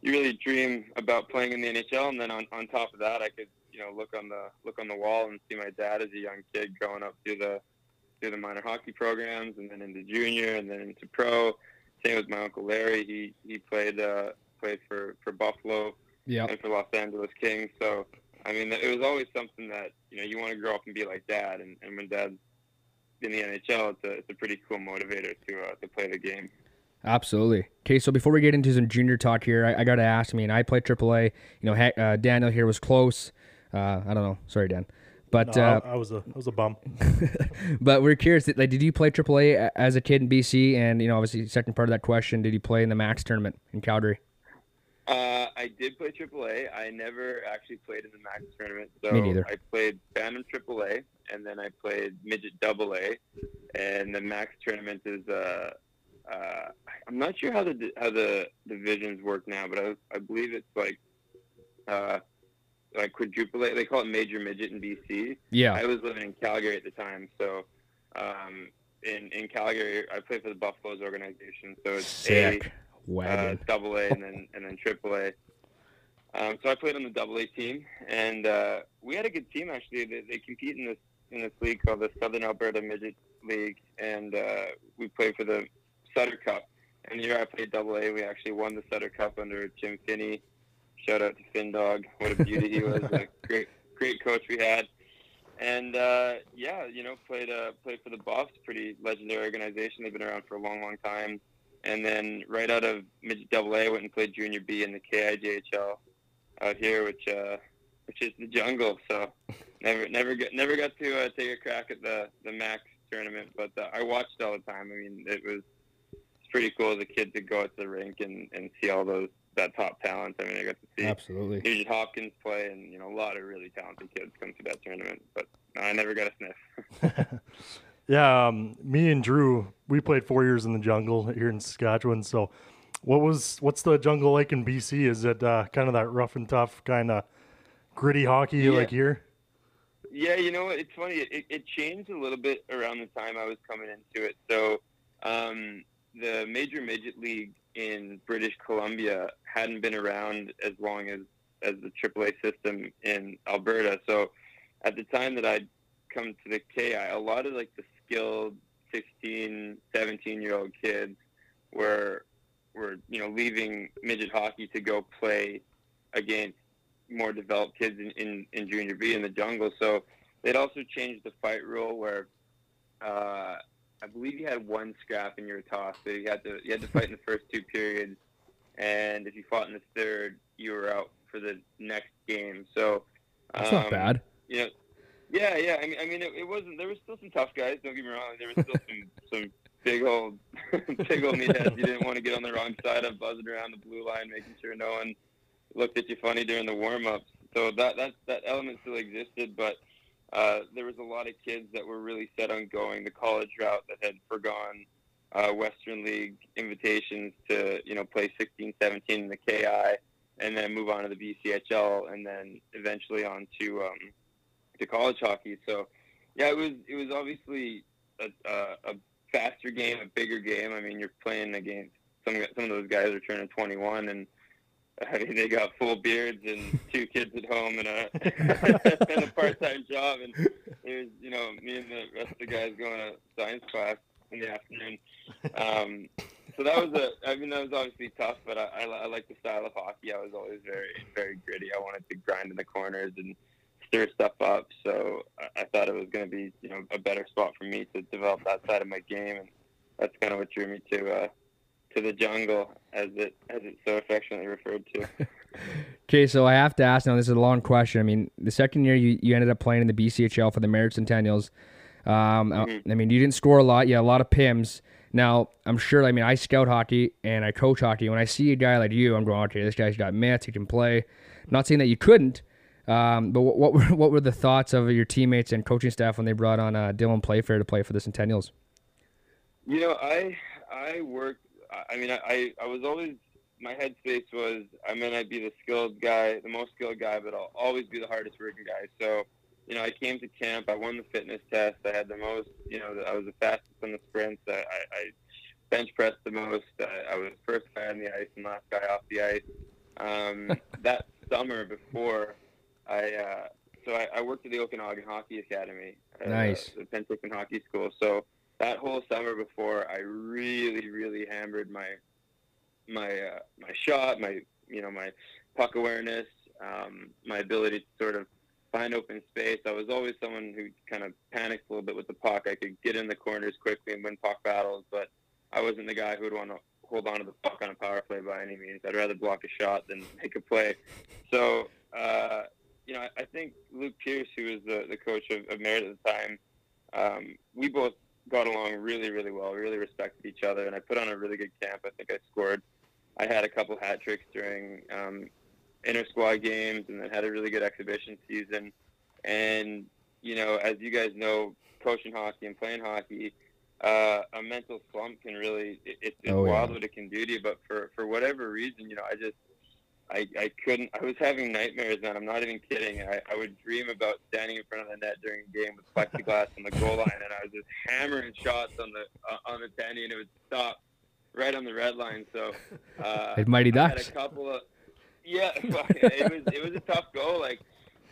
you really dream about playing in the NHL, and then on, on top of that, I could you know look on the look on the wall and see my dad as a young kid growing up through the through the minor hockey programs, and then into junior, and then into pro. Same with my uncle Larry. He he played uh, played for for Buffalo yep. and for Los Angeles Kings. So I mean, it was always something that you know you want to grow up and be like dad, and, and when dad's in the NHL, it's a it's a pretty cool motivator to uh, to play the game. Absolutely. Okay, so before we get into some junior talk here, I, I got to ask. I mean, I played AAA. You know, uh, Daniel here was close. Uh, I don't know. Sorry, Dan. But no, uh, I, I, was a I was a bum. but we're curious. Like, did you play AAA as a kid in BC? And you know, obviously, second part of that question, did you play in the Max tournament in Calgary? Uh, I did play AAA. I never actually played in the Max tournament. So Me neither. I played Phantom AAA, and then I played Midget AA, and the Max tournament is uh, uh, I'm not sure how the how the divisions work now, but I, I believe it's like uh, like quadruple. A. They call it major midget in BC. Yeah. I was living in Calgary at the time, so um, in in Calgary, I played for the Buffaloes organization. So it's Sick. Uh, double A, and then and then triple A. Um, so I played on the double A team, and uh, we had a good team actually. They, they compete in this in this league called the Southern Alberta Midget League, and uh, we played for the Sutter Cup. And the year I played Double A, we actually won the Sutter Cup under Jim Finney. Shout out to Finn Dog. What a beauty he was. A great, great coach we had. And uh, yeah, you know, played uh, played for the Buffs, pretty legendary organization. They've been around for a long, long time. And then right out of midget Double A, went and played Junior B in the KIJHL out here, which uh, which is the jungle. So never never got never got to uh, take a crack at the the Max tournament, but uh, I watched all the time. I mean, it was it's pretty cool as a kid to go out to the rink and, and see all those that top talent. I mean, I got to see absolutely Nugent Hopkins play, and you know a lot of really talented kids come to that tournament. But I never got a sniff. yeah, um, me and Drew, we played four years in the jungle here in Saskatchewan. So, what was what's the jungle like in BC? Is it uh, kind of that rough and tough kind of gritty hockey yeah. like here? Yeah, you know? It's funny. It, it changed a little bit around the time I was coming into it. So, um, the major midget league in British Columbia hadn't been around as long as as the AAA system in Alberta. So, at the time that I'd come to the KI, a lot of like the skilled 16, 17 year old kids were were you know leaving midget hockey to go play against more developed kids in, in, in junior B in the jungle. So they'd also changed the fight rule where uh, I believe you had one scrap in your toss. So you had to you had to fight in the first two periods, and if you fought in the third, you were out for the next game. So that's um, not bad. You know, yeah, yeah. I mean, I mean, it, it wasn't. There was still some tough guys. Don't get me wrong. There was still some some big old big old meatheads. You didn't want to get on the wrong side of buzzing around the blue line, making sure no one looked at you funny during the warm ups. So that that that element still existed, but uh, there was a lot of kids that were really set on going the college route that had forgone uh, Western League invitations to you know play 16, 17 in the KI, and then move on to the BCHL, and then eventually on to um, to college hockey. So yeah, it was it was obviously a, a, a faster game, a bigger game. I mean, you're playing against some some of those guys are turning 21 and I mean, they got full beards and two kids at home and a and a part-time job, and it was you know me and the rest of the guys going to science class in the afternoon. Um, so that was a, I mean, that was obviously tough, but I, I, I like the style of hockey. I was always very, very gritty. I wanted to grind in the corners and stuff up. So I, I thought it was going to be, you know, a better spot for me to develop that side of my game, and that's kind of what drew me to uh, to the jungle, as it as it's so affectionately referred to. okay, so I have to ask now. This is a long question. I mean, the second year you, you ended up playing in the BCHL for the Merritt Centennials. Um, mm-hmm. I mean, you didn't score a lot. Yeah, a lot of pims. Now, I'm sure. I mean, I scout hockey and I coach hockey. When I see a guy like you, I'm going, okay, this guy's got mitts. He can play. not saying that you couldn't, um, but what, what, were what were the thoughts of your teammates and coaching staff when they brought on uh, Dylan Playfair to play for the Centennials? You know, I I worked I mean, I, I was always my headspace was I mean I'd be the skilled guy, the most skilled guy, but I'll always be the hardest working guy. So, you know, I came to camp, I won the fitness test, I had the most, you know, I was the fastest in the sprints, I, I, I bench pressed the most, I, I was first guy on the ice and last guy off the ice. Um, that summer before I, uh, so I, I worked at the Okanagan Hockey Academy, nice, uh, the Penticton Hockey School. So that whole summer before, I really, really hammered my my uh, my shot, my you know my puck awareness, um, my ability to sort of find open space. I was always someone who kind of panicked a little bit with the puck. I could get in the corners quickly and win puck battles, but I wasn't the guy who would want to hold on to the puck on a power play by any means. I'd rather block a shot than make a play. So, uh, you know, I, I think Luke Pierce, who was the, the coach of, of Merritt at the time, um, we both got along really, really well. We really respected each other, and I put on a really good camp. I think I scored. I had a couple hat tricks during um, inter squad games, and then had a really good exhibition season. And you know, as you guys know, coaching hockey and playing hockey, uh, a mental slump can really it, it's, it's oh, wild yeah. what it can do to you. But for for whatever reason, you know, I just I, I couldn't. I was having nightmares, man. I'm not even kidding. I, I would dream about standing in front of the net during a game with plexiglass on the goal line, and I was just hammering shots on the uh, on the tenny, and it would stop right on the red line. So, uh, Mighty Ducks. I had a couple of yeah. it was it was a tough goal. Like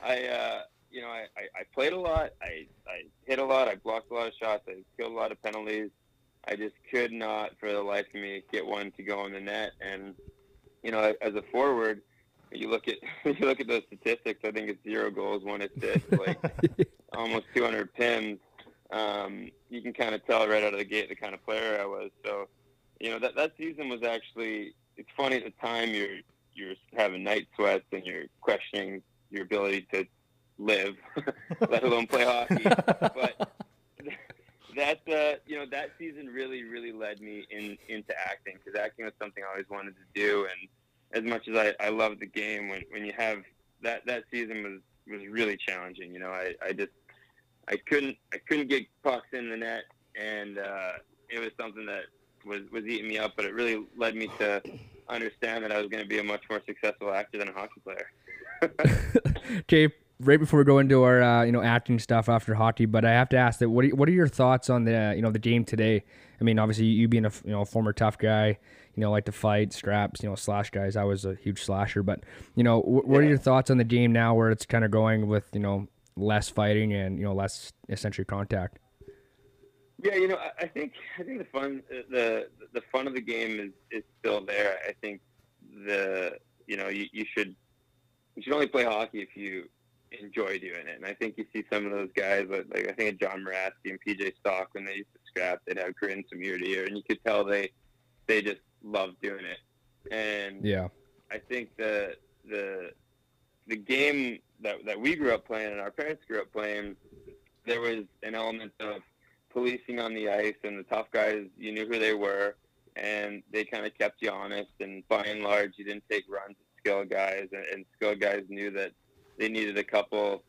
I, uh, you know, I, I, I played a lot. I I hit a lot. I blocked a lot of shots. I killed a lot of penalties. I just could not, for the life of me, get one to go in the net, and you know, as a forward, you look at you look at those statistics. I think it's zero goals, one assist, like almost 200 pims. Um, you can kind of tell right out of the gate the kind of player I was. So, you know, that that season was actually. It's funny at the time you're you're having night sweats and you're questioning your ability to live, let alone play hockey. but that uh, you know that season really really led me in into acting because acting was something I always wanted to do. And as much as I, I love the game when, when you have that that season was was really challenging you know. I, I just I couldn't I couldn't get pucks in the net. And uh, it was something that was was eating me up but it really led me to understand that I was going to be a much more successful actor than a hockey player. Okay right before we go into our uh, you know acting stuff after hockey, but I have to ask that what are, what are your thoughts on the you know the game today? I mean, obviously you being a you know former tough guy, you know like to fight, scraps, you know slash guys. I was a huge slasher, but you know wh- what are your thoughts on the game now, where it's kind of going with you know less fighting and you know less essentially contact? Yeah, you know, I, I think I think the fun the the fun of the game is is still there. I think the you know you, you should you should only play hockey if you enjoy doing it. And I think you see some of those guys like, like I think of John Moraski and PJ Stock when they used to scrap, they'd have grins from ear to ear, and you could tell they they just loved doing it. And Yeah, I think the the the game that that we grew up playing and our parents grew up playing, there was an element of policing on the ice, and the tough guys you knew who they were, and they kind of kept you honest. And by and large, you didn't take runs at skill guys, and, and skill guys knew that they needed a couple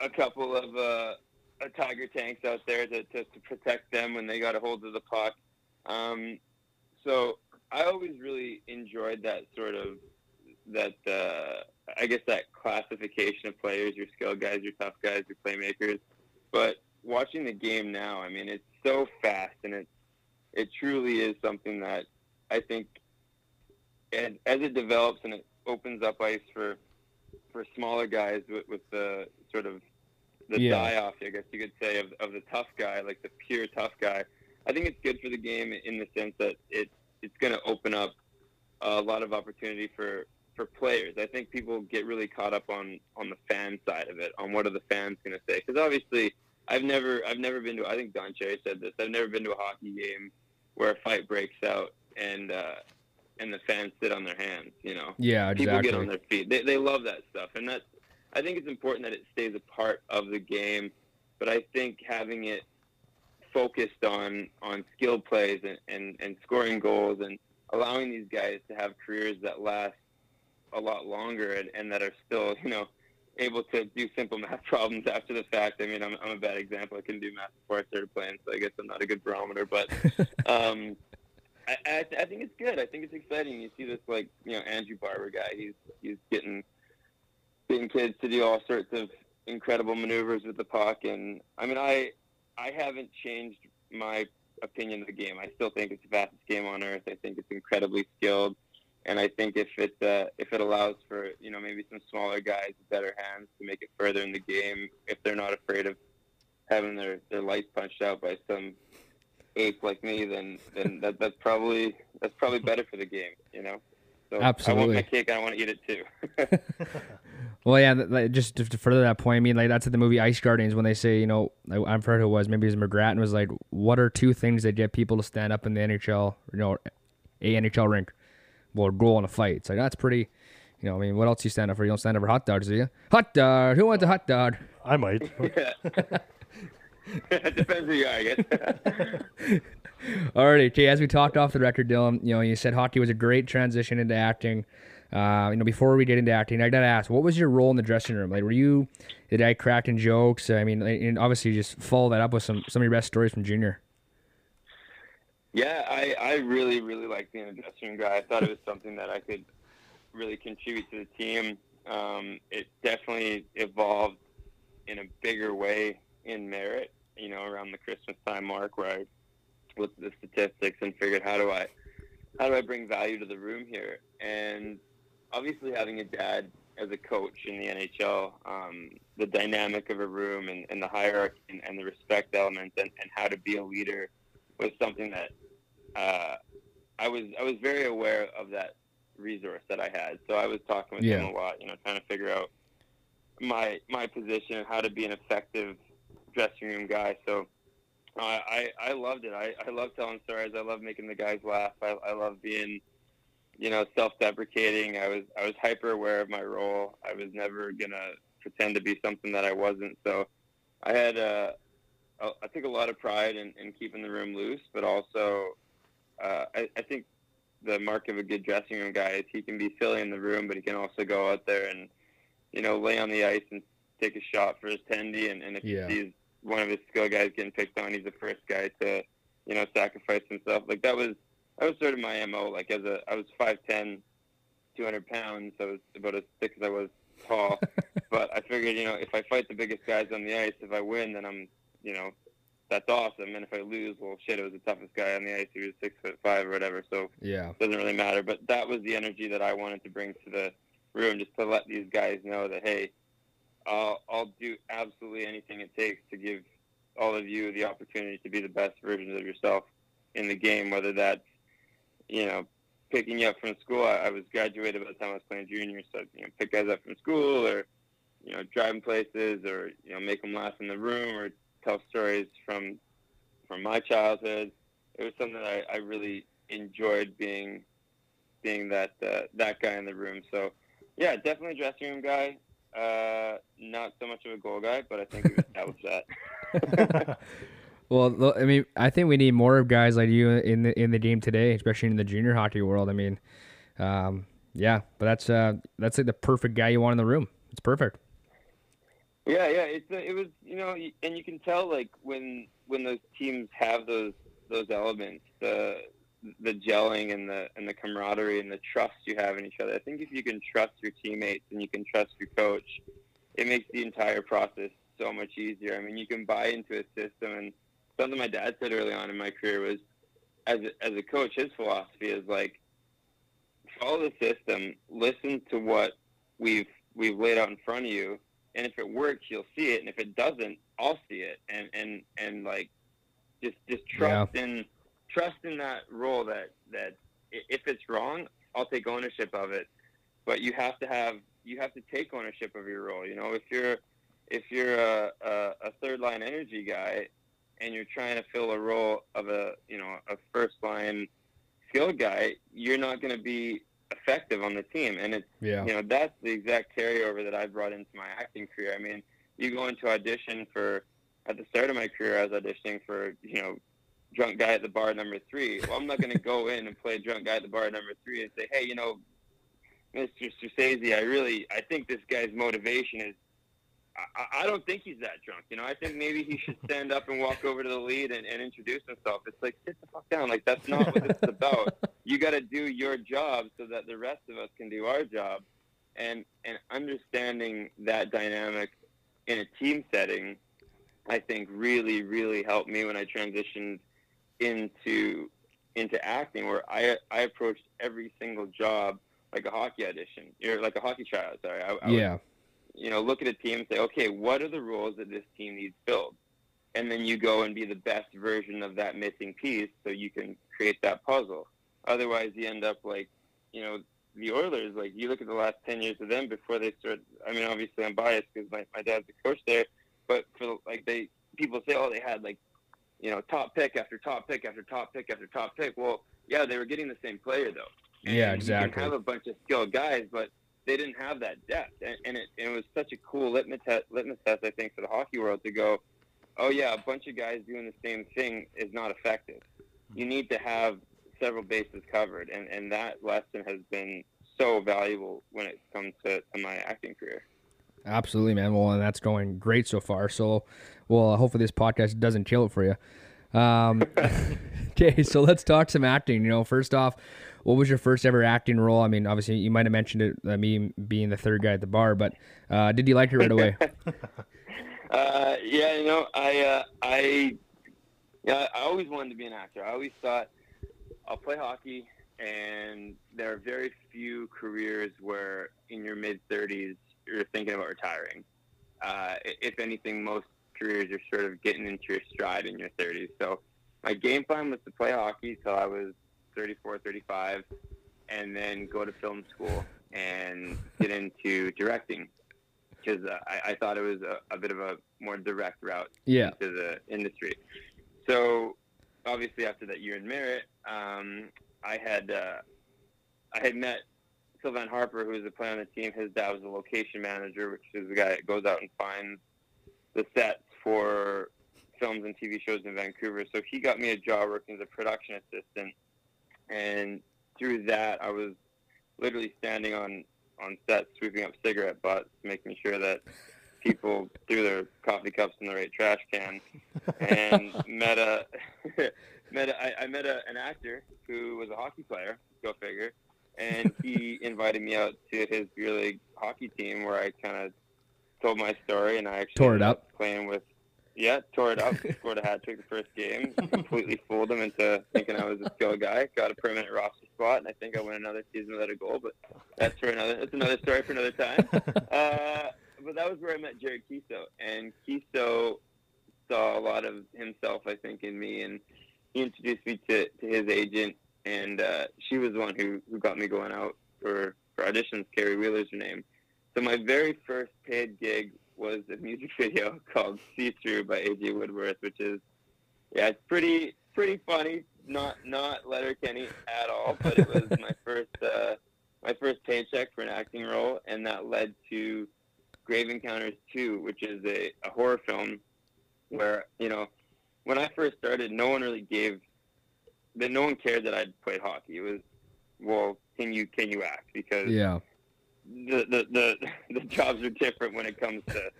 a couple of uh, uh, tiger tanks out there to, to, to protect them when they got a hold of the puck. Um, so I always really enjoyed that sort of that uh, I guess that classification of players, your skill guys, your tough guys, your playmakers. But watching the game now, I mean, it's so fast and it it truly is something that I think and as it develops and it opens up ice for for smaller guys with, with the sort of the Yeah. die off, I guess you could say, of, of the tough guy, like the pure tough guy. I think it's good for the game in the sense that it it's going to open up a lot of opportunity for for players. I think people get really caught up on on the fan side of it, on what are the fans going to say? Because obviously, I've never I've never been to. I think Don Cherry said this. I've never been to a hockey game where a fight breaks out and uh, and the fans sit on their hands. You know, yeah, exactly. people get on their feet. They, they love that stuff, and that's. I think it's important that it stays a part of the game, but I think having it focused on on skill plays and, and, and scoring goals and allowing these guys to have careers that last a lot longer and, and that are still you know able to do simple math problems after the fact. I mean, I'm, I'm a bad example. I couldn't do math before I started playing, so I guess I'm not a good barometer. But um, I, I, I think it's good. I think it's exciting. You see this like you know Andrew Barber guy. He's he's getting getting kids to do all sorts of incredible maneuvers with the puck, and I mean I I haven't changed my opinion of the game. I still think it's the fastest game on earth. I think it's incredibly skilled, and I think if it uh, if it allows for you know maybe some smaller guys with better hands to make it further in the game, if they're not afraid of having their, their lights punched out by some ape like me, then then that, that's probably that's probably better for the game. You know. So I want Absolutely. my cake. and I want to eat it too. Well, yeah, like, just to to further that point, I mean, like that's at the movie Ice Guardians when they say, you know, I, I forgot who it was, maybe it was McGrattan was like, what are two things that get people to stand up in the NHL, you know, a NHL rink? Well, a goal in a fight. It's like that's pretty, you know, I mean, what else you stand up for? You don't stand up for hot dogs, do you? Hot dog. Who wants a hot dog? I might. it depends who you are, I guess. Alrighty, okay. As we talked off the record, Dylan, you know, you said hockey was a great transition into acting. Uh, you know, before we get into acting, I gotta ask, what was your role in the dressing room? Like, were you the guy cracking jokes? I mean, and obviously, just follow that up with some some of your best stories from junior. Yeah, I, I really, really liked being a dressing room guy. I thought it was something that I could really contribute to the team. Um, it definitely evolved in a bigger way in Merritt, you know, around the Christmas time mark where I looked at the statistics and figured how do I how do I bring value to the room here? And obviously having a dad as a coach in the NHL, um, the dynamic of a room and, and the hierarchy and, and the respect element and, and how to be a leader was something that uh, I was I was very aware of that resource that I had. So I was talking with Yeah. him a lot, you know, trying to figure out my my position and how to be an effective dressing room guy. So uh, I I loved it. I, I love telling stories. I love making the guys laugh. I, I love being you know self-deprecating. I was I was hyper aware of my role. I was never gonna pretend to be something that I wasn't. So I had uh, I- I took a lot of pride in, in keeping the room loose, but also uh, I, I think the mark of a good dressing room guy is he can be silly in the room, but he can also go out there and you know lay on the ice and take a shot for his tendy. And, and if Yeah. he sees one of his skill guys getting picked on, he's the first guy to you know sacrifice himself. Like that was that was sort of my mo. Like as a I was 5'10", 200 pounds. I was about as thick as I was tall. but I figured figured, you know, if I fight the biggest guys on the ice, if I win, then I'm, you know, that's awesome. And if I lose, well, shit, it was the toughest guy on the ice. He was six foot five or whatever. So Yeah. it doesn't really matter. But that was the energy that I wanted to bring to the room, just to let these guys know that hey, I'll I'll do absolutely anything it takes to give all of you the opportunity to be the best versions of yourself in the game. Whether that's you know picking you up from school. I, I was graduated by the time I was playing junior, so you know pick guys up from school or you know driving places or you know make them laugh in the room or tell stories from from my childhood. It was something that I, I really enjoyed being being that uh, that guy in the room. So yeah, definitely dressing room guy. Uh, not so much of a goal guy, but I think we established that. Well, I mean, I think we need more of guys like you in the in the game today, especially in the junior hockey world. I mean, um, yeah, but that's uh, that's like the perfect guy you want in the room. It's perfect. Yeah, yeah, it's a, it was you know, and you can tell like when when those teams have those those elements, the the gelling and the and the camaraderie and the trust you have in each other. I think if you can trust your teammates and you can trust your coach, it makes the entire process so much easier. I mean, you can buy into a system, and something my dad said early on in my career was, as a, as a coach, his philosophy is like, follow the system, listen to what we've we've laid out in front of you, and if it works, you'll see it, and if it doesn't, I'll see it, and and and like, just just trust in trust in that role that that if it's wrong, I'll take ownership of it, but you have to have you have to take ownership of your role. You know, if you're if you're a, a, a third line energy guy and you're trying to fill a role of a you know a first line skilled guy, you're not going to be effective on the team, and it's Yeah. you know that's the exact carryover that I brought into my acting career. I mean, you go into audition for at the start of my career, I was auditioning for you know drunk guy at the bar number three. Well, I'm not going to go in and play drunk guy at the bar number three and say, hey, you know, Mr. Scorsese, I really I think this guy's motivation is. I, I don't think he's that drunk. You know, I think maybe he should stand up and walk over to the lead and, and introduce himself. It's like, sit the fuck down. Like, that's not what is about. You got to do your job so that the rest of us can do our job. And, and understanding that dynamic in a team setting, I think really, really helped me when I transitioned into into acting, where I I approached every single job like a hockey audition, or like a hockey tryout. Sorry, I, I would yeah. you know, look at a team and say, okay, what are the roles that this team needs filled? And then you go and be the best version of that missing piece so you can create that puzzle. Otherwise, you end up like, you know, the Oilers, like you look at the last 10 years of them before they start, I mean, obviously I'm biased because my, my dad's a coach there, but for like they, people say, oh, they had like, you know, top pick after top pick after top pick after top pick. Well, yeah, they were getting the same player though. And Yeah, You exactly. can have a bunch of skilled guys, but they didn't have that depth, and, and, it, it was such a cool litmus test, litmus test, I think, for the hockey world to go, oh yeah, a bunch of guys doing the same thing is not effective. You need to have several bases covered, and, and that lesson has been so valuable when it comes to, to my acting career. Absolutely, man. Well, and that's going great so far. So, well, hopefully this podcast doesn't kill it for you. Um, okay, so let's talk some acting. You know, first off, what was your first ever acting role? I mean, obviously you might have mentioned it, uh, me being the third guy at the bar, but uh, did you like it right away? Uh, yeah, you know, I, uh, I, yeah, I always wanted to be an actor. I always thought I'll play hockey, and there are very few careers where in your mid 30s you're thinking about retiring. Uh, if anything, most careers you're sort of getting into your stride in your 30s. So my game plan was to play hockey till I was 34, 35, and then go to film school and get into directing because uh, I, I thought it was a, a bit of a more direct route Yeah. into the industry. So obviously after that year in Merritt, um, I had uh, I had met Sylvan Harper, who was a player on the team. His dad was a location manager, which is the guy that goes out and finds the sets for films and TV shows in Vancouver. So he got me a job working as a production assistant, and through that, I was literally standing on on set sweeping up cigarette butts, making sure that people threw their coffee cups in the right trash can, and met a met a, I, I met a, an actor who was a hockey player. Go figure. And he invited me out to his beer league hockey team, where I kind of told my story, and I actually Tore it up. playing with. Yeah, tore it up. scored a hat trick the first game. Completely fooled him into thinking I was a skill guy. Got a permanent roster spot, and I think I went another season without a goal. But that's for another. That's another story for another time. Uh, but that was where I met Jared Keeso, and Keeso saw a lot of himself, I think, in me, and he introduced me to, to his agent, and uh, she was the one who, who got me going out for, for auditions. Carrie Wheeler's her name. So my very first paid gig was a music video called "See Through" by AJ Woodworth, which is yeah, it's pretty pretty funny. Not not Letterkenny at all, but it was my first uh, my first paycheck for an acting role, and that led to Grave Encounters 2, which is a, a horror film where, you know, when I first started, no one really gave, that no one cared that I'd played hockey. It was, well, can you can you act? Because Yeah. the, the, the, the jobs are different when it comes to,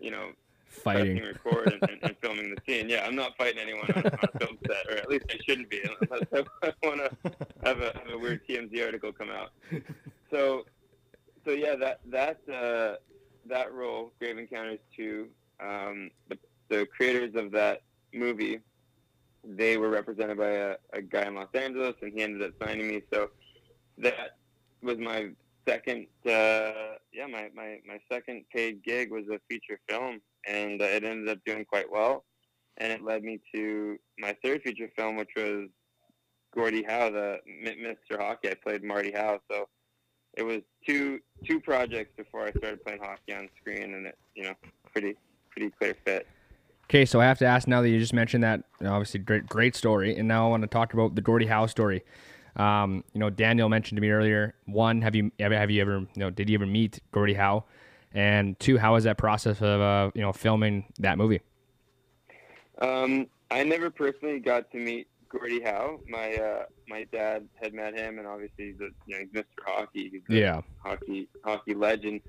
you know, Fighting. record and, and, and filming the scene. Yeah, I'm not fighting anyone on, on a film set, or at least I shouldn't be, unless I, want to have a, have a weird TMZ article come out. So, so yeah, that that uh, that role, Grave Encounters Two, um, the, the creators of that movie, they were represented by a, a guy in Los Angeles, and he ended up signing me. So that was my second, uh, yeah, my, my, my second paid gig was a feature film, and it ended up doing quite well. And it led me to my third feature film, which was Gordie Howe, the Mr. Hockey. I played Marty Howe, so it was two two projects before I started playing hockey on screen, and it, you know, pretty pretty clear fit. Okay, so I have to ask now that you just mentioned that, obviously great great story, and now I want to talk about the Gordie Howe story. Um, you know, Daniel mentioned to me earlier. One, have you ever have you ever you know did you ever meet Gordie Howe? And two, how was that process of uh, you know filming that movie? Um, I never personally got to meet Gordie Howe. My uh, my dad had met him, and obviously he's a, you know, he's Mr. Hockey. He's a Yeah. hockey hockey legend.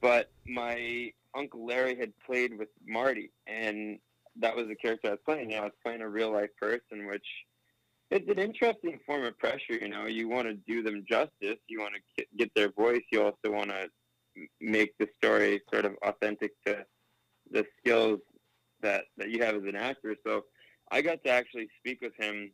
But my uncle Larry had played with Marty, and that was the character I was playing. You know, I was playing a real life person, which it's an interesting form of pressure. You know, you want to do them justice. You want to get, their voice. You also want to make the story sort of authentic to the skills that that you have as an actor. So I got to actually speak with him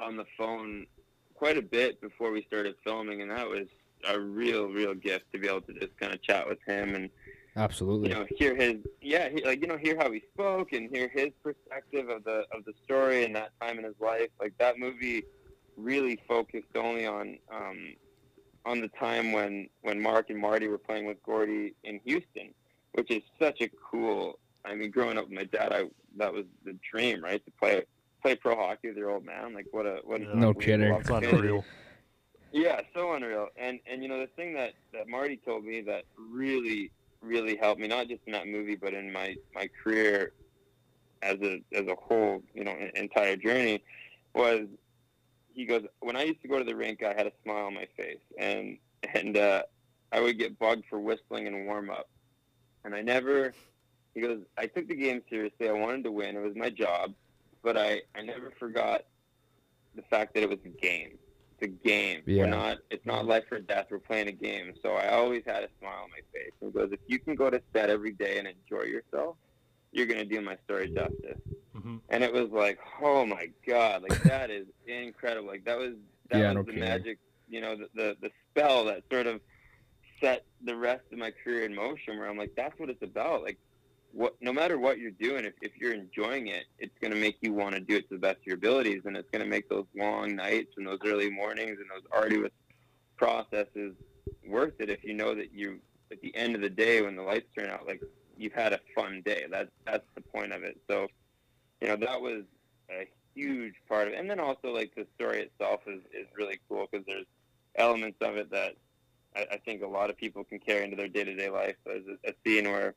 on the phone quite a bit before we started filming, and that was a real, real gift to be able to just kind of chat with him and Absolutely. you know hear his yeah he, like you know hear how he spoke and hear his perspective of the of the story and that time in his life. Like that movie really focused only on um, on the time when when Mark and Marty were playing with Gordie in Houston, which is such a cool. I mean, growing up with my dad, I that was the dream, right? To play play pro hockey with your old man. Like what a what a No unbelievable kidding. It's opportunity. unreal. Yeah, so unreal. And and you know the thing that that Marty told me that really really helped me not just in that movie but in my my career as a as a whole, you know, entire journey was he goes when I used to go to the rink I had a smile on my face and and uh I would get bugged for whistling and warm up. And I never he goes I took the game seriously. I wanted to win. It was my job, but I I never forgot the fact that it was a game the game. Yeah. We're not. It's not life or death. We're playing a game. So I always had a smile on my face. And he goes, if you can go to set every day and enjoy yourself, you're gonna do my story justice. Mhm. And it was like, oh my god, like that is incredible. Like that was that Yeah, was no the kidding. magic. You know, the, the the spell that sort of set the rest of my career in motion. Where I'm like, that's what it's about. Like what no matter what you're doing, if, if you're enjoying it, it's going to make you want to do it to the best of your abilities, and it's going to make those long nights and those early mornings and those arduous processes worth it. If you know that you, at the end of the day, when the lights turn out, like you've had a fun day. That's that's the point of it. So, you know, that was a huge part of it. And then also, like the story itself is is really cool because there's elements of it that I, think a lot of people can carry into their day to day life. There's a, a scene where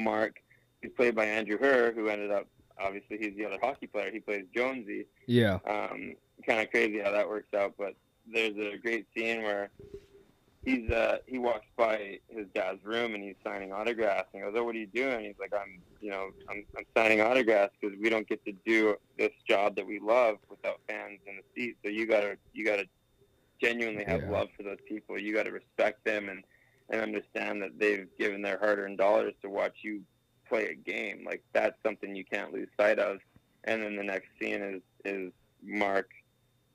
Mark, who's played by Andrew Herr, who ended up obviously he's the other hockey player. He plays Jonesy. Yeah. Um, kind of crazy how that works out, but there's a great scene where he's uh, he walks by his dad's room and he's signing autographs and he goes, "Oh, what are you doing?" He's like, "I'm, you know, I'm, I'm signing autographs because we don't get to do this job that we love without fans in the seats. So you gotta you gotta genuinely have Yeah. love for those people. You gotta respect them and and understand that they've given their hard-earned dollars to watch you play a game. Like that's something you can't lose sight of. And then the next scene is is Mark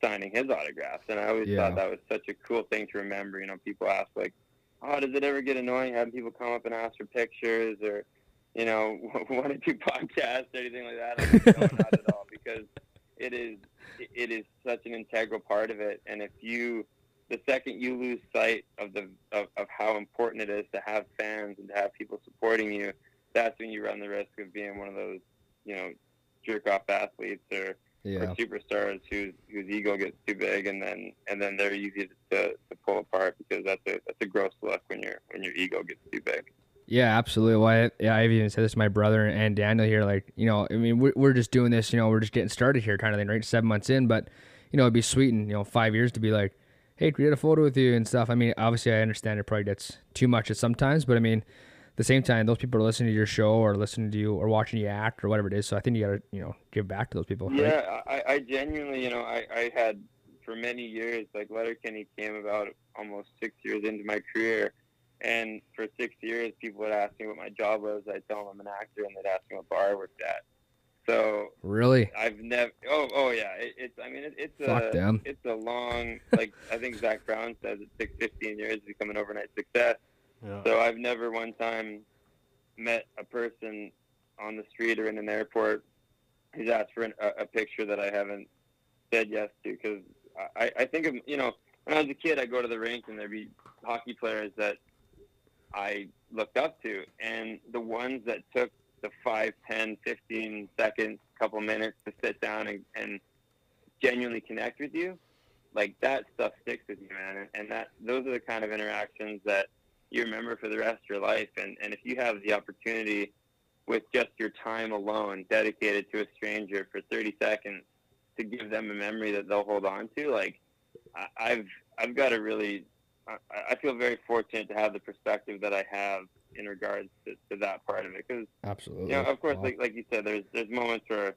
signing his autographs, and I always Yeah. thought that was such a cool thing to remember. You know, people ask like, "Oh, does it ever get annoying having people come up and ask for pictures or?" You know, want to do podcasts or anything like that? Like, no, not at all, because it is it is such an integral part of it. And if you, the second you lose sight of the of, of how important it is to have fans and to have people supporting you, that's when you run the risk of being one of those, you know, jerk off athletes or, or superstars whose whose ego gets too big and then and then they're easy to, to pull apart because that's a that's a gross look when your when your ego gets too big. Yeah, absolutely. Well, I, yeah, I've even said this to my brother and Daniel here. Like, you know, I mean, we're, we're just doing this, you know, we're just getting started here kind of thing, right? Seven months in, but, you know, it'd be sweet in, you know, five years to be like, hey, get a photo with you and stuff. I mean, obviously, I understand it probably gets too much at sometimes, but I mean, at the same time, those people are listening to your show or listening to you or watching you act or whatever it is. So I think you got to, you know, give back to those people. Right? Yeah, I, I genuinely, you know, I, I had for many years, like Letterkenny came about almost six years into my career. And for six years, people would ask me what my job was. I'd tell them I'm an actor, and they'd ask me what bar I worked at. So Really? I've never. Oh, oh yeah. It, it's. I mean, it, it's Fuck a. them. It's a long. Like I think Zac Brown says, it took 15 years to become an overnight success. Yeah. So I've never one time met a person on the street or in an airport who's asked for an, a, a picture that I haven't said yes to because I, I think of you know when I was a kid I'd go to the rink and there'd be hockey players that I looked up to and the ones that took the 5, 10, 15 seconds, couple minutes to sit down and, and genuinely connect with you, like that stuff sticks with you, man. And, and that those are the kind of interactions that you remember for the rest of your life. And, and if you have the opportunity with just your time alone dedicated to a stranger for 30 seconds to give them a memory that they'll hold on to, like I, I've, I've got a really, I, I feel very fortunate to have the perspective that I have in regards to, to that part of it. Cause Absolutely. you know, of course, Wow. like, like you said, there's, there's moments where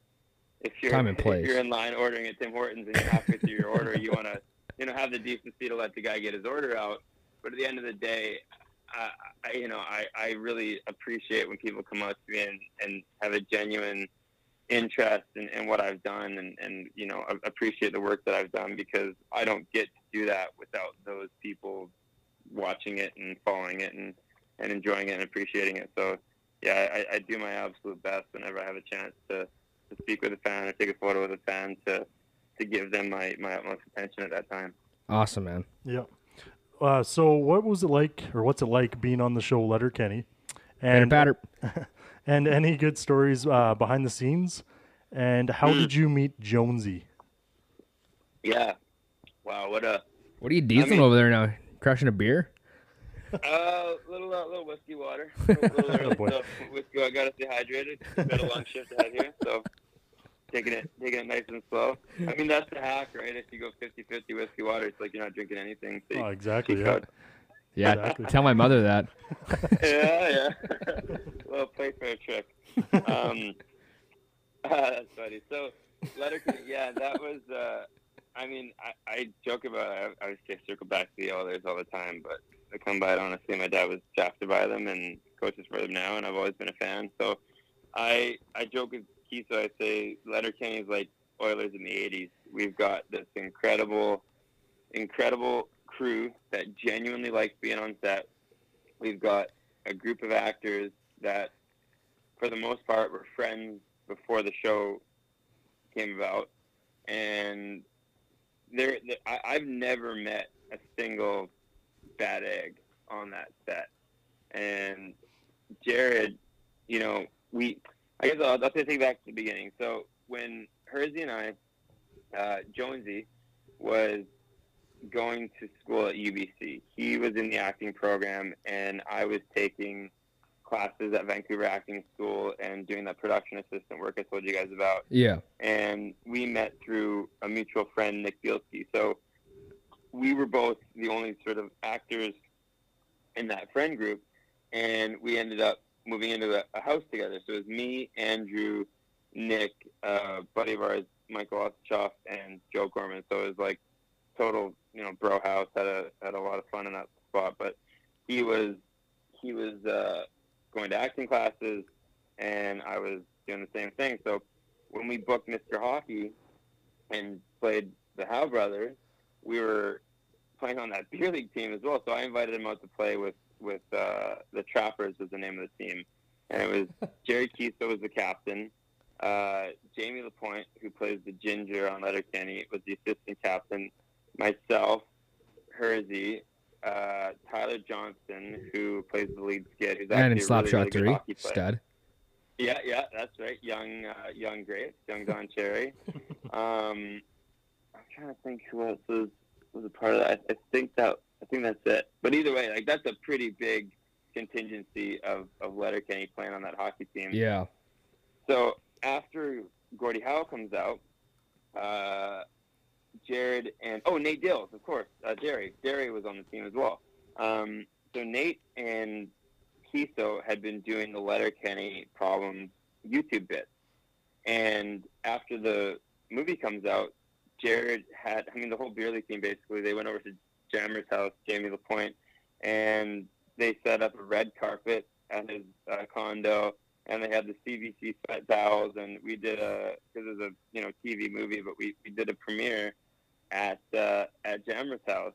if you're, Time and place. if you're in line ordering at Tim Hortons and you're halfway through your order, you want to, you know, have the decency to let the guy get his order out. But at the end of the day, I, I you know, I, I really appreciate when people come up to me and, and have a genuine interest in, in what I've done and, and, you know, appreciate the work that I've done because I don't get to do that without those people watching it and following it and, and enjoying it and appreciating it. So, yeah, I, I do my absolute best whenever I have a chance to, to speak with a fan or take a photo with a fan to, to give them my, my utmost attention at that time. Awesome, man. Yeah. Uh, so, what was it like, or what's it like being on the show Letterkenny? And patter. and any good stories uh, behind the scenes? And how did you meet Jonesy? Yeah. Wow. What a What are you dieseling mean- over there now? Crushing a beer? Uh, little uh, little whiskey water. Little, little early boy. stuff. Whiskey. I gotta stay hydrated. Got a long shift ahead here, so taking it taking it nice and slow. I mean that's the hack, right? If you go 50-50 whiskey water, it's like you're not drinking anything. So you Oh, exactly. Yeah. out. Yeah. Exactly. Tell my mother that. yeah, yeah. well, play fair trick. Um, that's funny. So, Letterkenny, yeah, that was. Uh, I mean, I, I joke about. It. I, I say circle back to the Oilers all the time, but I come by it honestly. My dad was drafted by them and coaches for them now, and I've always been a fan. So, I I joke with Keith. So I say Letterkenny is like Oilers in the '80s. We've got this incredible, incredible crew that genuinely likes being on set. We've got a group of actors that, for the most part, were friends before the show came about, and there, there I, I've never met a single bad egg on that set. And Jared, you know, we, I guess I'll, I'll take back to the beginning. So when Hersey and I, uh, Jonesy, was going to school at UBC. He was in the acting program, and I was taking classes at Vancouver Acting School and doing that production assistant work I told you guys about. Yeah. And we met through a mutual friend, Nick Bielski. So we were both the only sort of actors in that friend group, and we ended up moving into a, a house together. So it was me, Andrew, Nick, uh, buddy of ours, Michael Ostchoff, and Joe Gorman. So it was like total, you know, bro house. Had a had a lot of fun in that spot. But he was he was uh, going to acting classes, and I was doing the same thing. So when we booked Mr. Hockey and played the Howe brothers, we were playing on that beer league team as well. So I invited him out to play with with uh, the Trappers was the name of the team, and it was Jerry Keeso was the captain. Uh, Jamie Lapointe, who plays the ginger on Letterkenny, was the assistant captain. Myself, Hersey, uh, Tyler Johnston, who plays the lead skid, who's And in really, Slapshot really 3, hockey player. stud. Yeah, yeah, that's right. Young, uh, young grapes, young Don Cherry. um, I'm trying to think who else was was a part of that. I, I think that I think that's it. But either way, like that's a pretty big contingency of of Letterkenny playing on that hockey team. Yeah. So after Gordie Howe comes out, uh, Jared and oh Nate Dales, of course, uh, Jerry. Jerry was on the team as well. Um, so Nate and Keeso had been doing the Letterkenny Problems YouTube bit, and after the movie comes out, Jared had I mean the whole beer league team basically they went over to Jammer's house, Jamie Lapointe, and they set up a red carpet at his uh, condo and they had the CBC sweat towels, and we did a because it was a you know TV movie, but we, we did a premiere at uh, at Jammer's house,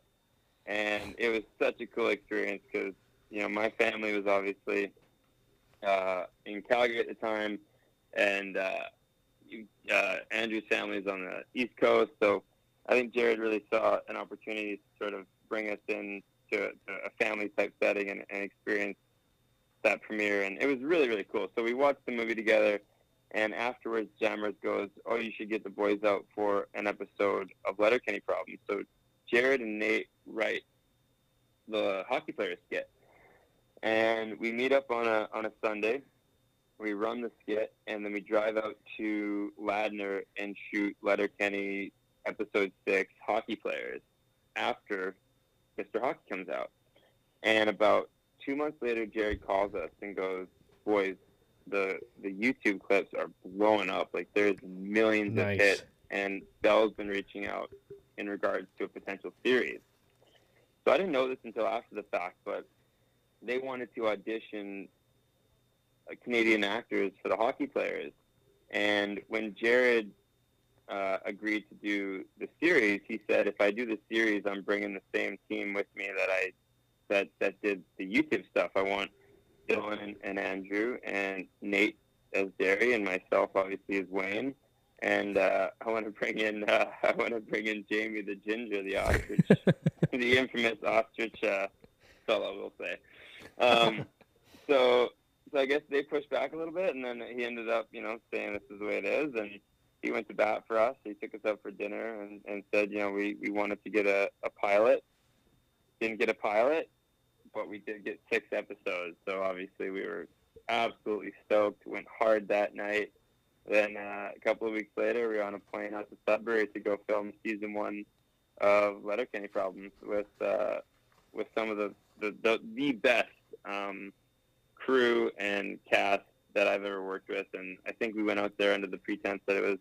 and it was such a cool experience because you know my family was obviously uh, in Calgary at the time, and uh, uh, Andrew's family is on the East Coast, so I think Jared really saw an opportunity to sort of bring us in to, to a family type setting and, and experience that premiere, and it was really really cool. So we watched the movie together, and afterwards, Jammers goes, "Oh, you should get the boys out for an episode of Letterkenny Problems." So Jared and Nate write the hockey player skit, and we meet up on a on a Sunday. We run the skit, and then we drive out to Ladner and shoot Letterkenny episode six hockey players after Mr. Hockey comes out. And about two months later, Jared calls us and goes, "Boys, the the YouTube clips are blowing up. Like there's millions Nice. of hits, and Bell's been reaching out in regards to a potential series. So I didn't know this until after the fact, but they wanted to audition uh, Canadian actors for the hockey players. And when Jared uh, agreed to do the series, he said, "If I do the series, I'm bringing the same team with me that I that that did the YouTube stuff. I want Dylan and, and Andrew and Nate as Derry and myself, obviously, as Wayne." And uh, I want to bring in uh, I want to bring in Jamie the Ginger, the ostrich, the infamous ostrich uh, fellow, we'll say. Um, so, so I guess they pushed back a little bit, and then he ended up, you know, saying this is the way it is, and he went to bat for us. He took us out for dinner and, and said, you know, we, we wanted to get a, a pilot. Didn't get a pilot, but we did get six episodes. So obviously we were absolutely stoked. Went hard that night. Then uh, a couple of weeks later, we were on a plane out to Sudbury to go film season one of Letterkenny Problems with uh, with some of the the, the, the best um, crew and cast that I've ever worked with. And I think we went out there under the pretense that it was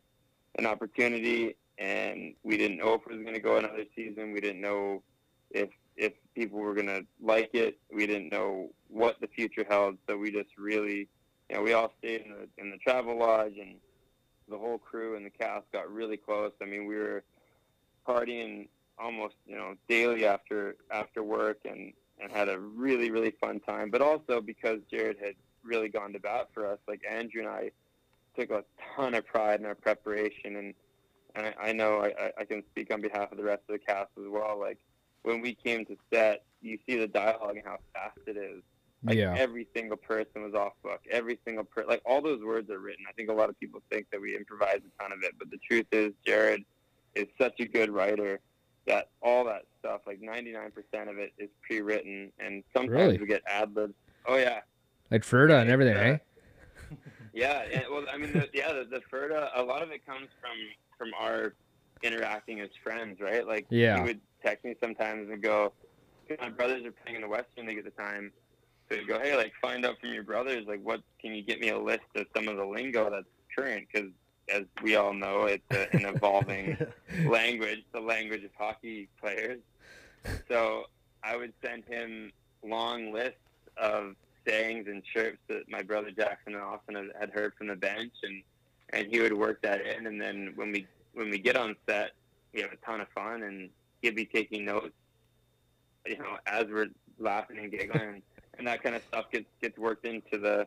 an opportunity, and we didn't know if it was going to go another season. We didn't know if if people were going to like it. We didn't know what the future held. So we just really, you know, we all stayed in the in the travel lodge, and the whole crew and the cast got really close. I mean, we were partying almost, you know, daily after after work, and and had a really really fun time. But also because Jared had really gone to bat for us, like Andrew and I took a ton of pride in our preparation, and, and I, I know I, I- I can speak on behalf of the rest of the cast as well. Like when we came to set, you see the dialogue and how fast it is. Like yeah. every single person was off book. Every single per like all those words are written. I think a lot of people think that we improvise a ton of it, but the truth is Jared is such a good writer that all that stuff, like 99% of it, is pre-written, and sometimes Really? we get ad libs. Oh yeah, Like Ferda and everything, Yeah. eh? yeah, yeah. Well, I mean, the, yeah, the, the Ferda, a lot of it comes from from our interacting as friends, right? Like, Yeah. he would text me sometimes and go, "My brothers are playing in the Western League at the time." So he'd go, "Hey, like, find out from your brothers, like, what can you get me a list of some of the lingo that's current?" Because as we all know, it's a, an evolving language, the language of hockey players. So I would send him long list of sayings and chirps that my brother Jackson often had- had heard from the bench, and and he would work that in. And then when we when we get on set, we have a ton of fun, and he'd be taking notes, you know, as we're laughing and giggling, and, that kind of stuff gets gets worked into the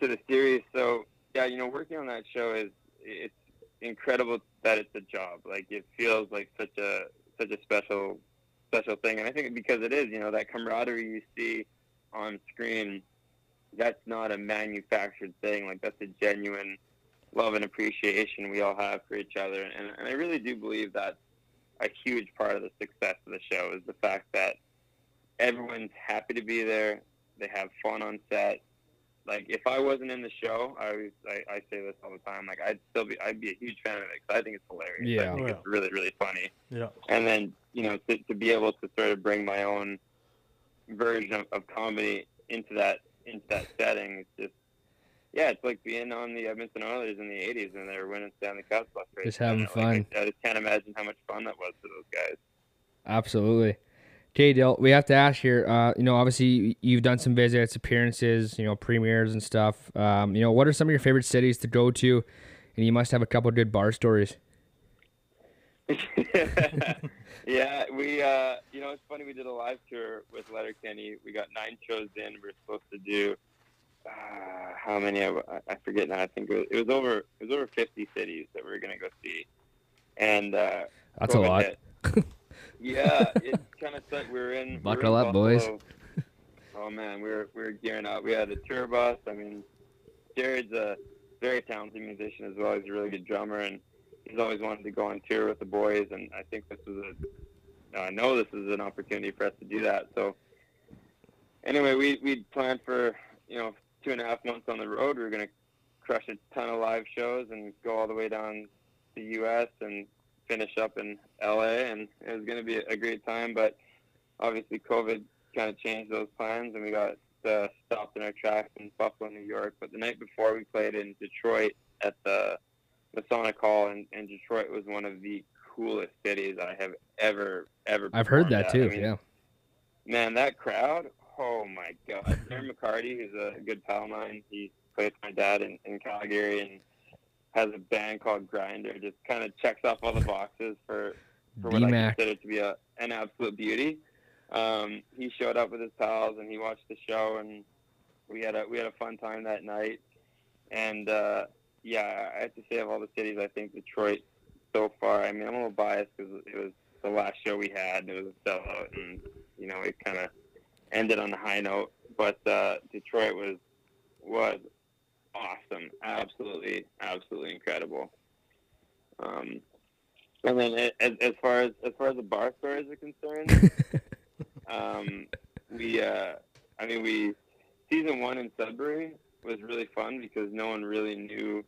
to the series. So yeah, you know, working on that show is it's incredible that it's a job. Like it feels like such a such a special special thing, and I think because it is, you know, that camaraderie you see on screen, that's not a manufactured thing. Like that's a genuine love and appreciation we all have for each other, and, and I really do believe that's a huge part of the success of the show is the fact that everyone's happy to be there. They have fun on set. Like if I wasn't in the show, I always I, I say this all the time. Like I'd still be I'd be a huge fan of it because I think it's hilarious. Yeah. I think Oh, it's really really funny. Yeah. And then you know to, to be able to sort of bring my own version of, of comedy into that into that setting, it's just yeah, it's like being on the Edmonton Oilers in the '80s when they were winning Stanley Cups. Just having Like, fun. I, I just can't imagine how much fun that was for those guys. Absolutely. Okay, Dale, we have to ask here. Uh, you know, obviously you've done some visits, appearances, you know, premieres and stuff. Um, you know, what are some of your favorite cities to go to? And you must have a couple good bar stories. yeah, we uh, you know it's funny. We did a live tour with Letterkenny. We got nine shows in. We're supposed to do uh, how many? I, I forget now. I think it was, it was over. It was over fifty cities that we were gonna go see, and uh, That's a lot. yeah, it kind of sucked. We were in. we were Buckle in up, boys. Oh man, we were we were gearing up. We had a tour bus. I mean, Jared's a very talented musician as well. He's a really good drummer, and he's always wanted to go on tour with the boys. And I think this was a, I know this is an opportunity for us to do that. So anyway, we we planned for you know two and a half months on the road. We were gonna crush a ton of live shows and go all the way down to U.S. and finish up in L.A. and it was gonna be a great time, but obviously COVID kind of changed those plans, and we got uh, stopped in our tracks in Buffalo, New York. But the night before, we played in Detroit at the Masonic Hall, and, and Detroit was one of the coolest cities I have ever ever. I've heard that at. too. I mean, yeah. Man, that crowd! Oh my God! Darren McCarty, who's a good pal of mine, he plays with my dad in, in Calgary and has a band called Grinder. Just kind of checks off all the boxes for for what I D-Mac. consider to be a an absolute beauty. Um, he showed up with his pals and he watched the show and we had a we had a fun time that night. And uh, yeah, I have to say of all the cities, I think Detroit so far. I mean, I'm a little biased because it was the last show we had. And it was a sellout, and you know it kind of ended on a high note. But uh, Detroit was was awesome, absolutely, absolutely incredible. Um, and then as, as far as as far as the bar stories are concerned, um, we uh, I mean we season one in Sudbury was really fun because no one really knew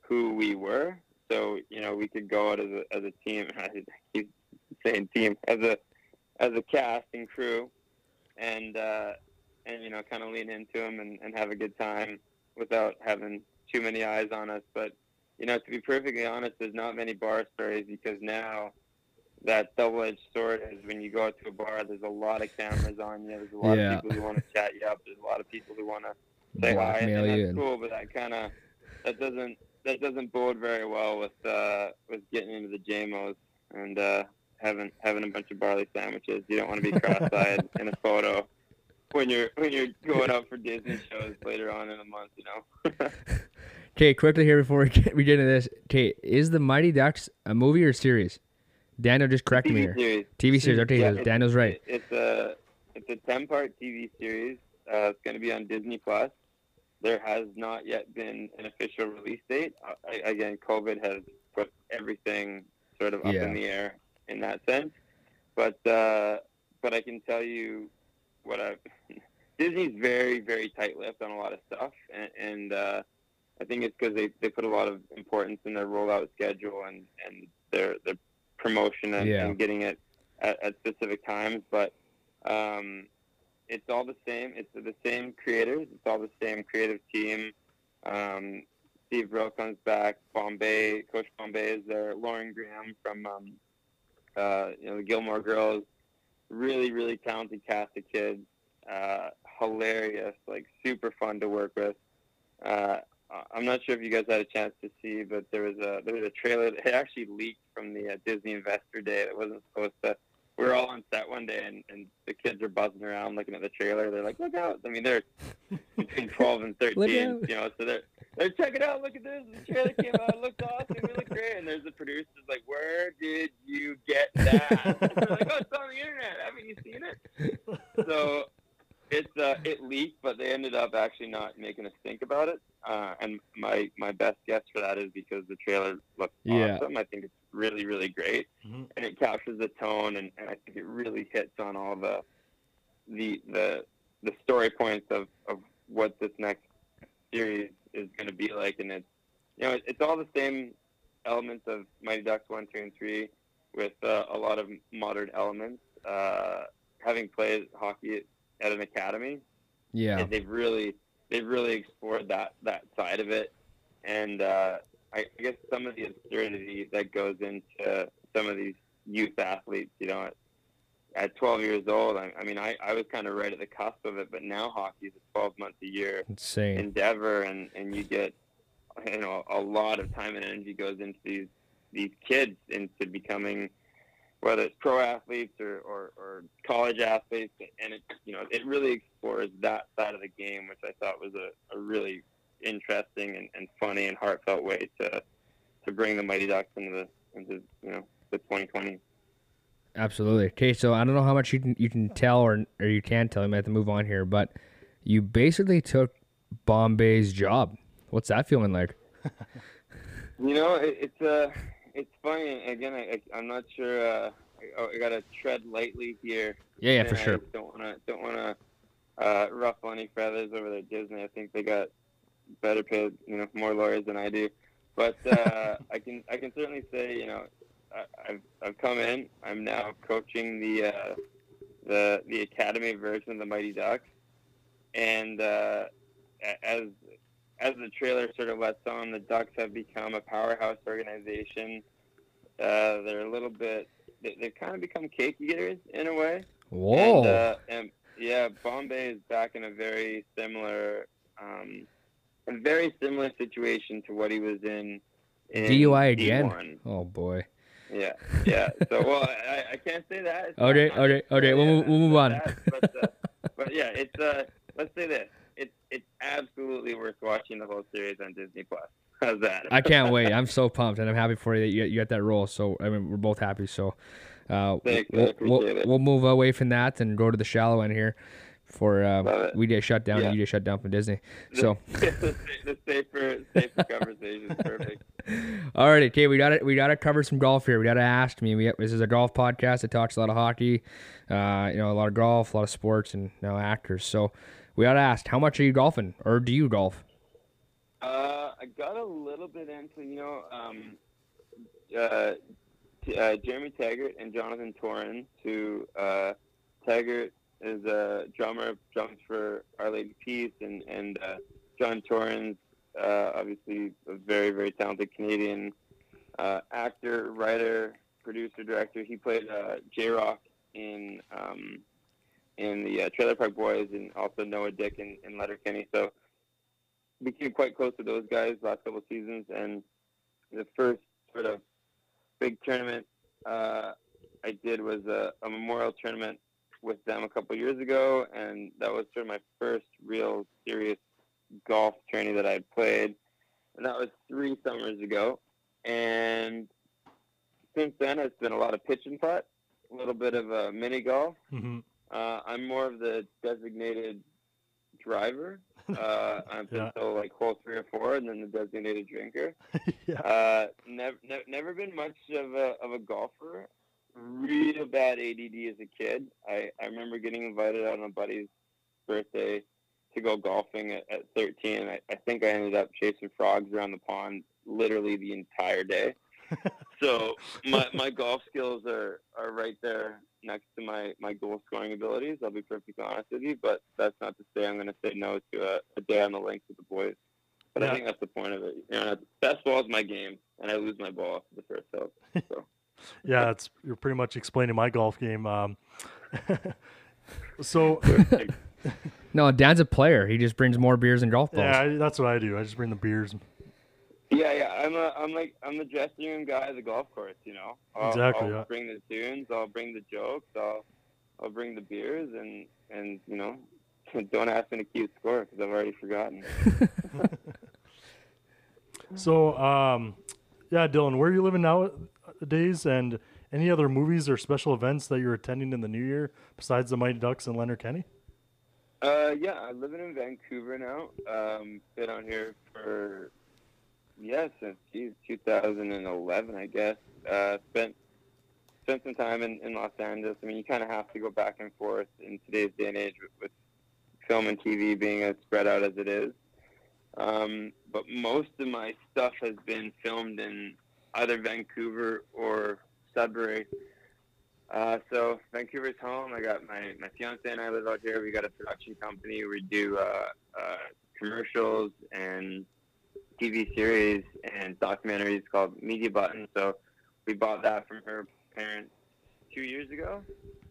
who we were. So you know we could go out as a as a team. I keep saying team as a as a cast and crew, and uh, and you know kind of lean into them and, and have a good time without having too many eyes on us. But you know to be perfectly honest, there's not many bar stories because now that double-edged sword is when you go out to a bar, there's a lot of cameras on you. There's a lot Yeah. of people who want to chat you up. There's a lot of people who want to say hi, and, that's cool. But that kind of that doesn't that doesn't bode very well with uh, with getting into the JMOs and uh, having having a bunch of barley sandwiches. You don't want to be cross-eyed in a photo when you're when you're going out for Disney shows later on in the month. You know. Okay, quickly here before we get, we get into this. Okay, is the Mighty Ducks a movie or series? Daniel just corrected me here. series. TV series. Okay, Yeah, Daniel's right. It's a it's a ten part TV series. Uh, it's going to be on Disney Plus. There has not yet been an official release date. Uh, I- again, COVID has put everything sort of up Yeah. in the air in that sense. But uh, but I can tell you what I Disney's very very tight-lipped on a lot of stuff, and, and uh, I think it's because they, they put a lot of importance in their rollout schedule and, and their their promotion and, Yeah. and getting it at, at specific times. But um, it's all the same. It's the same creators. It's all the same creative team. Um, Steve Brill comes back. Bombay, Coach Bombay is there. Lauren Graham from um, uh, you know the Gilmore Girls. Really, really talented cast of kids. uh, hilarious, like super fun to work with. Uh, I'm not sure if you guys had a chance to see, but there was a there was a trailer that actually leaked from the uh, Disney Investor Day that wasn't supposed to. We were all on set one day, and, and the kids are buzzing around looking at the trailer. They're like, "Look out!" I mean, they're between 12 and 13, you know, so they're they're check it out. Look at this. The trailer came out. It looked awesome. It looked great. And there's the producers like, "Where did you get that?" they're like, "Oh, it's on the internet. Haven't you seen it?" So it's uh, it leaked, but they ended up actually not making us think about it. Uh, and my my best guess for that is because the trailer looks Yeah. awesome. I think it's really really great, Mhm. and it captures the tone, and, and I think it really hits on all the the the the story points of of what this next series is going to be like, and it's you know it, it's all the same elements of Mighty Ducks one, two, and three, with uh, a lot of modern elements. Uh, having played hockey at, an academy, Yeah. and they've really they've really explored that that side of it and uh, I, I guess some of the absurdity that goes into some of these youth athletes you know at, at 12 years old I, I mean I, I was kind of right at the cusp of it but now hockey is a 12 month a year Insane. endeavor and and you get you know a lot of time and energy goes into these these kids into becoming whether it's pro athletes or, or, or college athletes and it you know it really explores that side of the game which I thought was a, a really interesting and, and funny and heartfelt way to to bring the Mighty Ducks into the into you know the 2020 Absolutely. Okay, so I don't know how much you can you can tell or or you can tell. You might have to move on here, but you basically took Bombay's job. What's that feeling like? You know, it, it's uh, it's funny. Again, I, I, I'm not sure. Uh, I, I gotta tread lightly here. Yeah, yeah, for I sure. don't wanna don't wanna uh, ruffle any feathers over there, Disney. I think they got better paid, you know, more lawyers than I do. But uh, I can I can certainly say, you know, I, I've I've come in. I'm now coaching the uh, the the academy version of the Mighty Ducks, and uh, as as the trailer sort of lets on, the Ducks have become a powerhouse organization. Uh, they're a little bit, they, they've kind of become cake eaters in a way. Whoa. And, uh, and yeah, Bombay is back in a very similar, um, a very similar situation to what he was in. in DUI again. D1. oh boy. Yeah, yeah. So, well, I, I can't say that. It's Okay, not- okay, okay, we'll move- we'll move on. that, But, uh, but yeah, it's uh, let's say this: it's it's absolutely worth watching the whole series on Disney Plus. How's that? I can't wait. I'm so pumped, and I'm happy for you that you, you got that role. So I mean, we're both happy. So uh, Thanks, we'll, we'll, we'll move away from that and go to the shallow end here. For uh, we get shut down, Yeah. and you get shut down from Disney. So the, the safer, safer conversation is perfect. All right, okay, we got to we got to cover some golf here. We got to ask me. We this is a golf podcast that talks a lot of hockey, uh, you know, a lot of golf, a lot of sports, and now actors. So we got to ask, how much are you golfing, or do you golf? Uh, I got a little bit into, you know, um, uh, t- uh, Jeremy Taggart and Jonathan Torrens, who uh, Taggart is a drummer, drums for Our Lady Peace, and and uh, John Torrens, uh, obviously a very very talented Canadian uh, actor, writer, producer, director. He played uh, J-Roc in um, in the uh, Trailer Park Boys, and also Noah Dick and, in Letterkenny. So became quite close to those guys last couple seasons, and the first sort of big tournament uh, I did was a, a memorial tournament with them a couple years ago, and that was sort of my first real serious golf tourney that I had played, and that was three summers ago. And since then, it's been a lot of pitch and putt, a little bit of uh, mini golf. hmm Uh, I'm more of the designated driver uh, up Yeah. until like hole three or four, and then the designated drinker. yeah. Uh, never, ne- never been much of a of a golfer. Real bad ADD as a kid. I, I remember getting invited out on a buddy's birthday to go golfing at, at 13. I, I think I ended up chasing frogs around the pond literally the entire day. so my, my golf skills are, are right there next to my, my goal scoring abilities. I'll be perfectly honest with you, but that's not to say I'm going to say no to a, a day on the links with the boys. But Yeah. I think that's the point of it. You know, best ball is my game, and I lose my ball after the first hole. So Yeah, it's you're pretty much explaining my golf game. Um, so No, Dan's a player. He just brings more beers and golf balls. Yeah, I, that's what I do. I just bring the beers. Yeah, yeah. I'm a, I'm like, I'm the dressing room guy at the golf course. You know. I'll, Exactly, I'll yeah. bring the tunes. I'll bring the jokes. I'll, I'll bring the beers, and and you know, don't ask me to keep score because I've already forgotten. So, um, yeah, Dylan, where are you living nowadays, and any other movies or special events that you're attending in the new year besides the Mighty Ducks and Letterkenny? Uh, yeah, I'm living in Vancouver now. Um, been on here for yeah since geez, 2011, I guess. Uh, spent spent some time in, in Los Angeles. I mean, you kind of have to go back and forth in today's day and age with, with film and TV being as spread out as it is. Um, but most of my stuff has been filmed in either Vancouver or Sudbury. Uh, so Vancouver's home. I got my, my fiance and I live out here. We got a production company. We do uh, uh, commercials and TV series and documentaries called Media Button. So we bought that from her parents two years ago.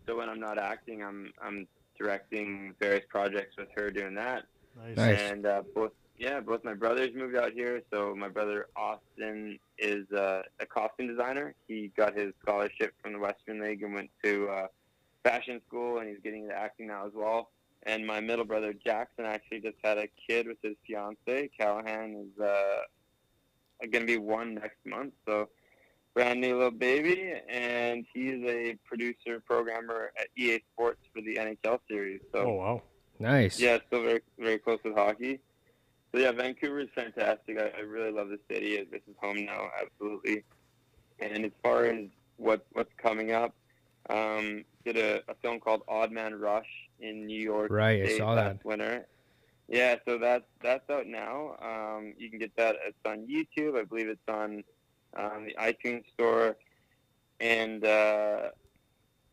So when I'm not acting, I'm I'm directing various projects with her doing that. Nice. Nice. And uh, both, yeah, both my brothers moved out here. So my brother Austin is uh, a costume designer. He got his scholarship from the Western League and went to uh, fashion school, and he's getting into acting now as well. And my middle brother Jackson actually just had a kid with his fiance. Callahan is uh, going to be one next month. So brand new little baby, and he's a producer programmer at EA Sports for the NHL series. So Oh wow. Nice. yeah, still very very close with hockey. So yeah, Vancouver is fantastic. I, I really love the city. This is home now, absolutely. And as far as what what's coming up, um, did a, a film called Odd Man Rush in New York Right, I saw that. winter. Yeah, so that's that's out now. Um, you can get that. It's on YouTube. I believe it's on um, the iTunes store, and uh,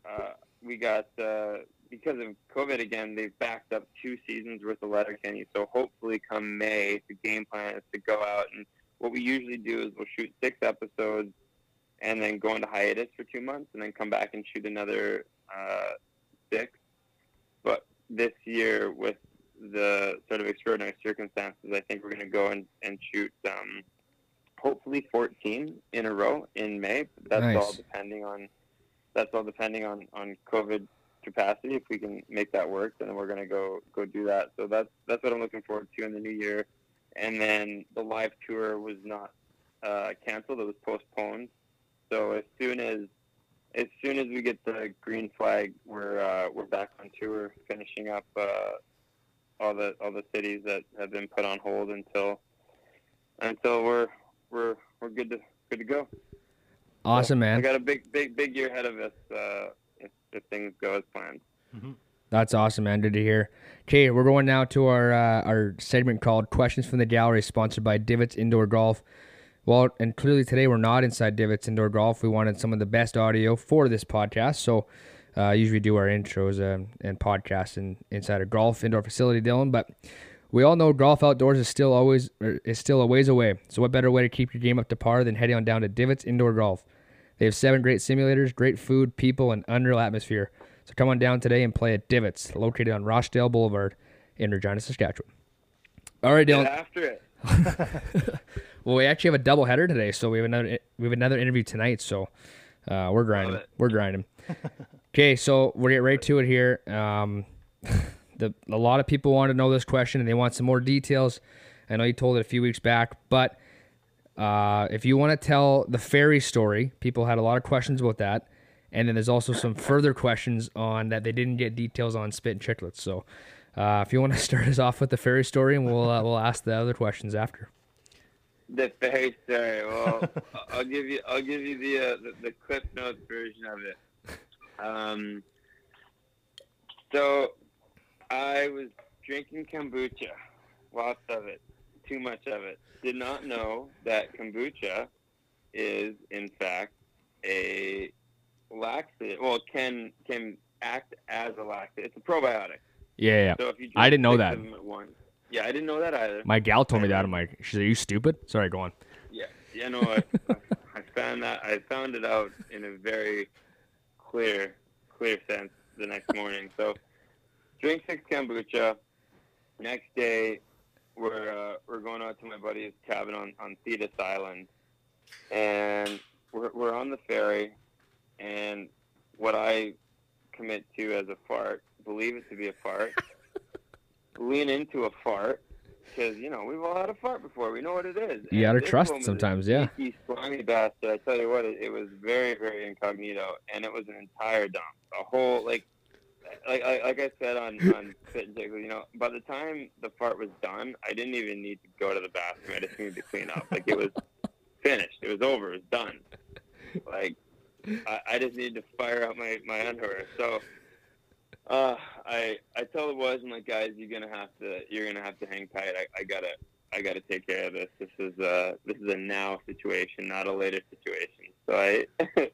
uh, we got uh, because of COVID again, they've backed up two seasons worth of Letterkenny. So hopefully, come May, the game plan is to go out and what we usually do is we'll shoot six episodes and then go into hiatus for two months and then come back and shoot another uh, six. But this year, with the sort of extraordinary circumstances, I think we're going to go and, and shoot um, hopefully 14 in a row in May. That's Nice. all depending on that's all depending on, on COVID capacity. If we can make that work, then we're going to go go do that. So that's that's what I'm looking forward to in the new year. And then the live tour was not uh, canceled; it was postponed. So as soon as as soon as we get the green flag, we're uh, we're back on tour, finishing up uh, all the all the cities that have been put on hold until until we're we're we're good to good to go. Awesome, I man. We got a big big big year ahead of us uh, if, if things go as planned. That's awesome, man. Good to hear. Okay, we're going now to our uh, our segment called "Questions from the Gallery," sponsored by Divots Indoor Golf. Well, and clearly today we're not inside Divots Indoor Golf. We wanted some of the best audio for this podcast, so uh, usually do our intros um, and podcasts in, inside a golf indoor facility, Dylan. But we all know golf outdoors is still always er, is still a ways away. So what better way to keep your game up to par than heading on down to Divots Indoor Golf? They have seven great simulators, great food, people, and unreal atmosphere. So come on down today and play at Divots, located on Rochdale Boulevard in Regina, Saskatchewan. All right, Get Dylan. after it. Well, we actually have a double header today, so we have another we have another interview tonight. So uh, we're grinding. We're grinding. okay, so we're getting right to it here. Um, the a lot of people want to know this question and they want some more details. I know you told it a few weeks back, but uh, if you want to tell the fairy story, people had a lot of questions about that. And then there's also some further questions on that they didn't get details on Spittin' Chiclets. So uh, if you want to start us off with the fairy story, and we'll uh, we'll ask the other questions after. The fairy story. Well, I'll give you. I'll give you the uh, the, the Cliff Notes version of it. Um, so, I was drinking kombucha, lots of it, too much of it. Did not know that kombucha is in fact a laxative. Well, can can act as a laxative. It's a probiotic. Yeah, yeah. So if you I didn't know that. Of them at once, yeah, I didn't know that either. My gal told me that. I'm like, she's "Are you stupid?" Sorry, go on. Yeah, yeah, no, I, I found that I found it out in a very clear, clear sense the next morning. So drink six kombucha. Next day, we're uh, we're going out to my buddy's cabin on on Thetis Island, and we're we're on the ferry, and what I commit to as a fart, believe it to be a fart, lean into a fart, because you know we've all had a fart before. We know what it is. You gotta trust one was a sometimes, yeah. sneaky, slimy bastard. I tell you what, it, it was very, very incognito, and it was an entire dump. A whole like, like, like, like I said on on Spittin' Chiclets, you know, by the time the fart was done, I didn't even need to go to the bathroom. I just needed to clean up. Like it was finished. It was over. It was done. Like I, I just needed to fire out my my underwear. So. Uh, I I tell the boys, I'm like, guys, you're gonna have to you're gonna have to hang tight. I, I gotta I got to take care of this. This is uh this is a now situation, not a later situation. So I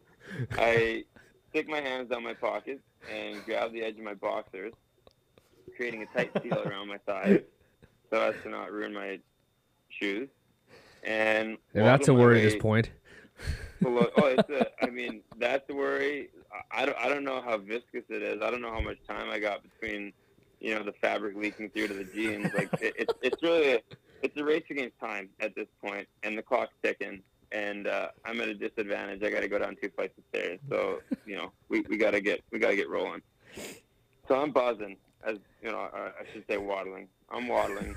I stick my hands down my pockets and grab the edge of my boxers, creating a tight seal around my thighs, so as to not ruin my shoes. And Yeah, that's a worry at this point. Below. Uh, oh, it's a. I mean, that's the worry. I, don't. I don't know how viscous it is. I don't know how much time I got between, you know, the fabric leaking through to the jeans. Like it, it's it's really a, it's a race against time at this point, and the clock's ticking. And uh, I'm at a disadvantage. I got to go down two flights of stairs. So you know, we, we got to get we got to get rolling. So I'm buzzing, as you know, I, I should say waddling. I'm waddling,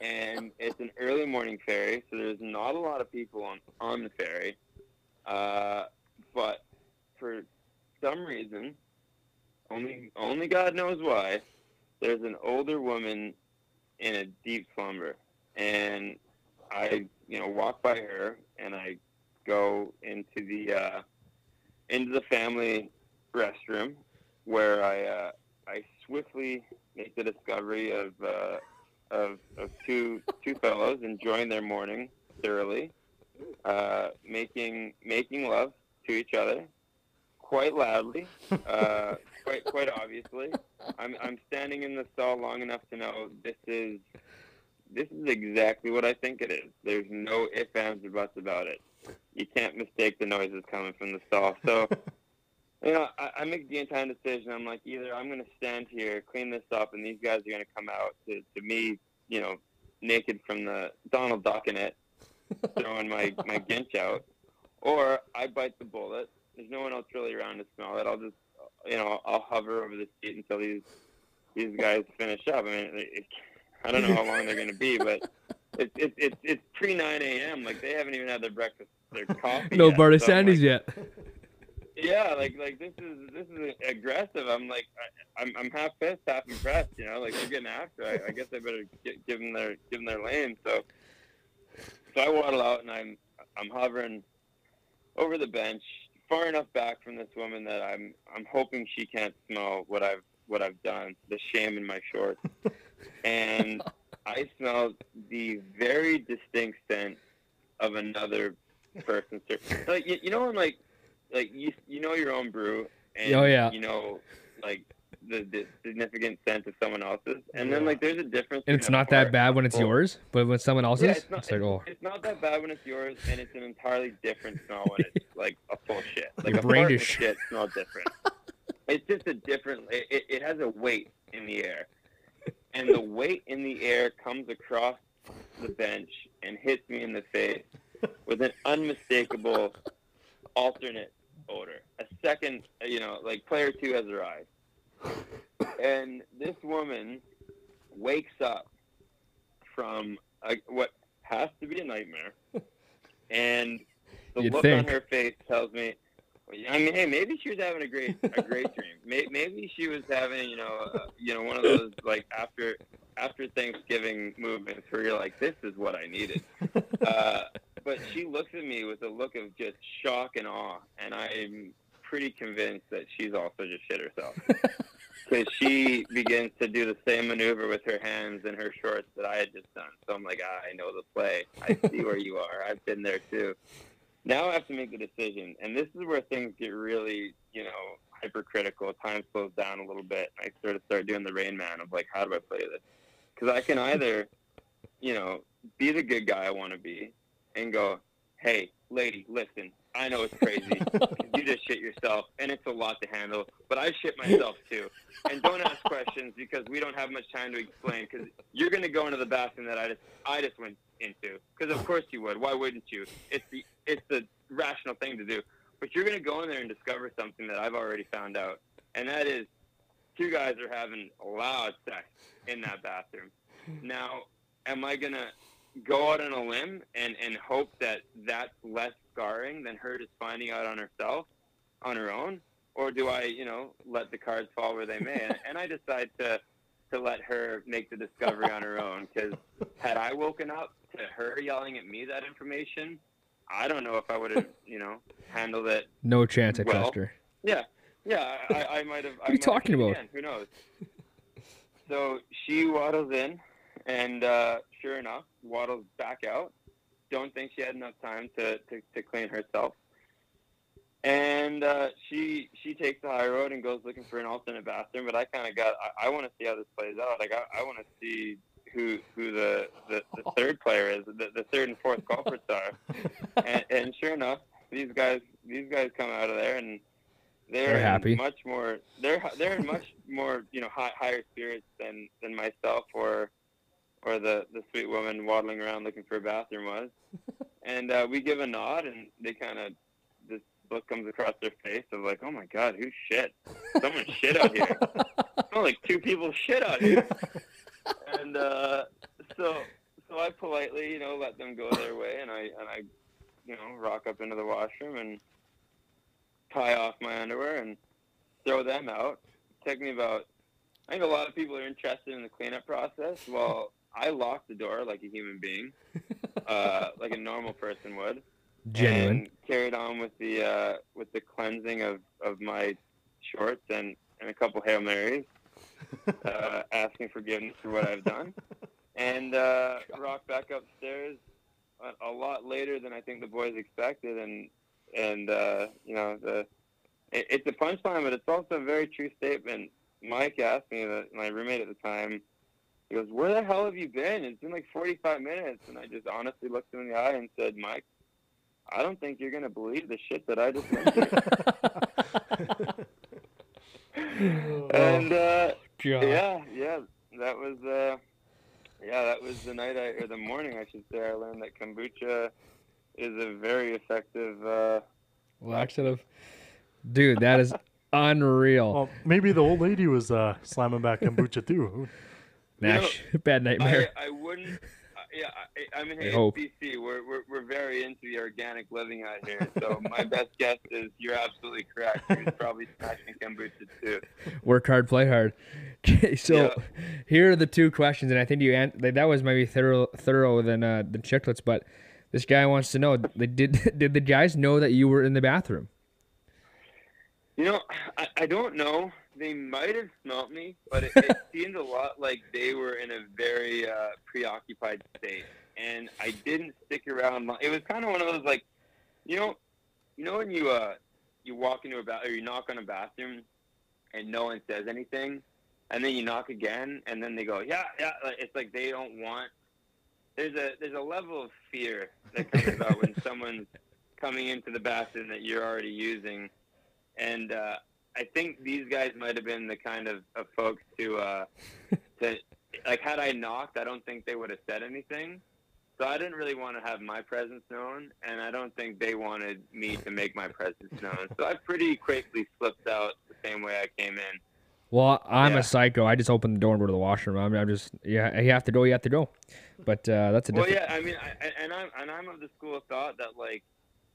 and it's an early morning ferry, so there's not a lot of people on on the ferry. Uh, but for some reason, only only God knows why, there's an older woman in a deep slumber, and I you know walk by her and I go into the uh, into the family restroom where I uh, I swiftly make the discovery of uh, of, of two two fellows enjoying their morning thoroughly, uh, making making love to each other quite loudly, uh, quite quite obviously. I'm I'm standing in the stall long enough to know this is this is exactly what I think it is. There's no ifs ands or buts about it. You can't mistake the noises coming from the stall. So. You know, I, I make the entire decision. I'm like, either I'm going to stand here, clean this up, and these guys are going to come out to, to me, you know, naked from the Donald Duck in it, throwing my, my ginch out, or I bite the bullet. There's no one else really around to smell it. I'll just, you know, I'll hover over the seat until these these guys finish up. I mean, it, I don't know how long they're going to be, but it's it's it's, it's pre 9 a.m. Like they haven't even had their breakfast, their coffee. No yet. Barney So Sandys like, yet. yeah, like like this is this is aggressive. I'm like I, I'm I'm half pissed, half impressed. You know, like they're getting after. I, I guess I better get, give them their give them their lane. So so I waddle out and I'm I'm hovering over the bench, far enough back from this woman that I'm I'm hoping she can't smell what I've what I've done, the shame in my shorts, and I smell the very distinct scent of another person's. Like you, you know, when like like you you know your own brew, and Oh, yeah. you know like the, the significant scent of someone else's, and then like there's a difference. And it's not that bad when it's full- yours, but when someone else's, yeah, it's, it's not. like, oh, it's not that bad when it's yours, and it's an entirely different smell when it's like a full shit. Like Your a brain fart and just- shit smell different. it's just a different. It, it, it has a weight in the air, and the weight in the air comes across the bench and hits me in the face with an unmistakable alternate odor. A second, you know, like player two has arrived, and this woman wakes up from a, what has to be a nightmare, and the You'd look think. on her face tells me. I mean, hey, maybe she was having a great a great dream. Maybe she was having, you know, uh, you know, one of those like after after Thanksgiving movements where you're like, this is what I needed. Uh, but she looks at me with a look of just shock and awe, and I'm pretty convinced that she's also just shit herself. Because she begins to do the same maneuver with her hands and her shorts that I had just done. So I'm like, ah, I know the play. I see where you are. I've been there too. Now I have to make the decision, and this is where things get really, you know, hypercritical. Time slows down a little bit. I sort of start doing the Rain Man of like, how do I play this? Because I can either, you know, be the good guy I want to be, and go, hey, lady, listen, I know it's crazy. you just shit yourself, and it's a lot to handle. But I shit myself too. And don't ask questions because we don't have much time to explain. Because you're gonna go into the bathroom that I just I just went into. Because of course you would. Why wouldn't you? It's the it's the rational thing to do. But you're gonna go in there and discover something that I've already found out, and that is two guys are having loud sex in that bathroom. Now, am I gonna go out on a limb and and hope that that's less scarring than her just finding out on herself, on her own, or do I, you know, let the cards fall where they may? and, and I decide to to let her make the discovery on her own because had I woken up to her yelling at me that information, I don't know if I would have, you know, handled it. No chance at Well, Custer. Yeah, yeah, I, I might have. What are you talking about? Who knows? So she waddles in, and uh, sure enough, waddles back out. Don't think she had enough time to, to, to clean herself. And uh, she she takes the high road and goes looking for an alternate bathroom. But I kind of got I, I want to see how this plays out. Like I, I want to see who who the, the, the third player is, the, the third and fourth culprits are. and, and sure enough, these guys these guys come out of there and they're, They're happy. much more they're they're in much more you know high, higher spirits than than myself or or the the sweet woman waddling around looking for a bathroom was. And uh, we give a nod, and they kind of this look comes across their face of like, oh my god, who shit? Someone shit out here. Smell like two people shit out here. And uh, so so I politely you know let them go their way, and I and I you know rock up into the washroom and tie off my underwear and throw them out. Took me about I think a lot of people are interested in the cleanup process. Well, I locked the door like a human being, uh, like a normal person would. Genuine. And carried on with the uh, with the cleansing of, of my shorts and, and a couple hail marys, uh, asking forgiveness for what I've done, and uh, rocked back upstairs a, a lot later than I think the boys expected, and and uh, you know the it, it's a punchline, but it's also a very true statement. Mike asked me that my roommate at the time. He goes, "Where the hell have you been? It's been like 45 minutes." And I just honestly looked him in the eye and said, "Mike, I don't think you're gonna believe the shit that I just went through." and uh, yeah, yeah, that was uh, yeah, that was the night I or the morning I should say I learned that kombucha is a very effective. Uh, Laxative. Dude, that is unreal. Well, maybe the old lady was uh, slamming back kombucha too. Nash, bad nightmare. I, I wouldn't. Uh, yeah, I, I mean, I hope. BC, we're, we're we're very into the organic living out here. So my best guess is you're absolutely correct. He was probably smashing kombucha too. Work hard, play hard. Okay, so Yeah. here are the two questions, and I think you an- that was maybe thorough, thorough than uh, the Chiclets. But this guy wants to know: did did the guys know that you were in the bathroom? You know, I, I don't know. They might have smelt me, but it, it seemed a lot like they were in a very uh, preoccupied state, and I didn't stick around. It was kind of one of those like, you know, you know when you uh you walk into a bath or you knock on a bathroom, and no one says anything, and then you knock again, and then they go, yeah, yeah. Like, It's like they don't want. There's a there's a level of fear that comes about when someone's coming into the bathroom that you're already using and uh, I think these guys might have been the kind of, of folks to uh, to like had I knocked, I don't think they would have said anything. So I didn't really want to have my presence known, and I don't think they wanted me to make my presence known. So I pretty quickly slipped out the same way I came in. Well, I'm Yeah. a psycho. I just open the door and go to the washroom. I'm, I'm just yeah. You have to go. You have to go. But uh, that's a different. Well, yeah, I mean, I, I- and I'm and I'm of the school of thought that like,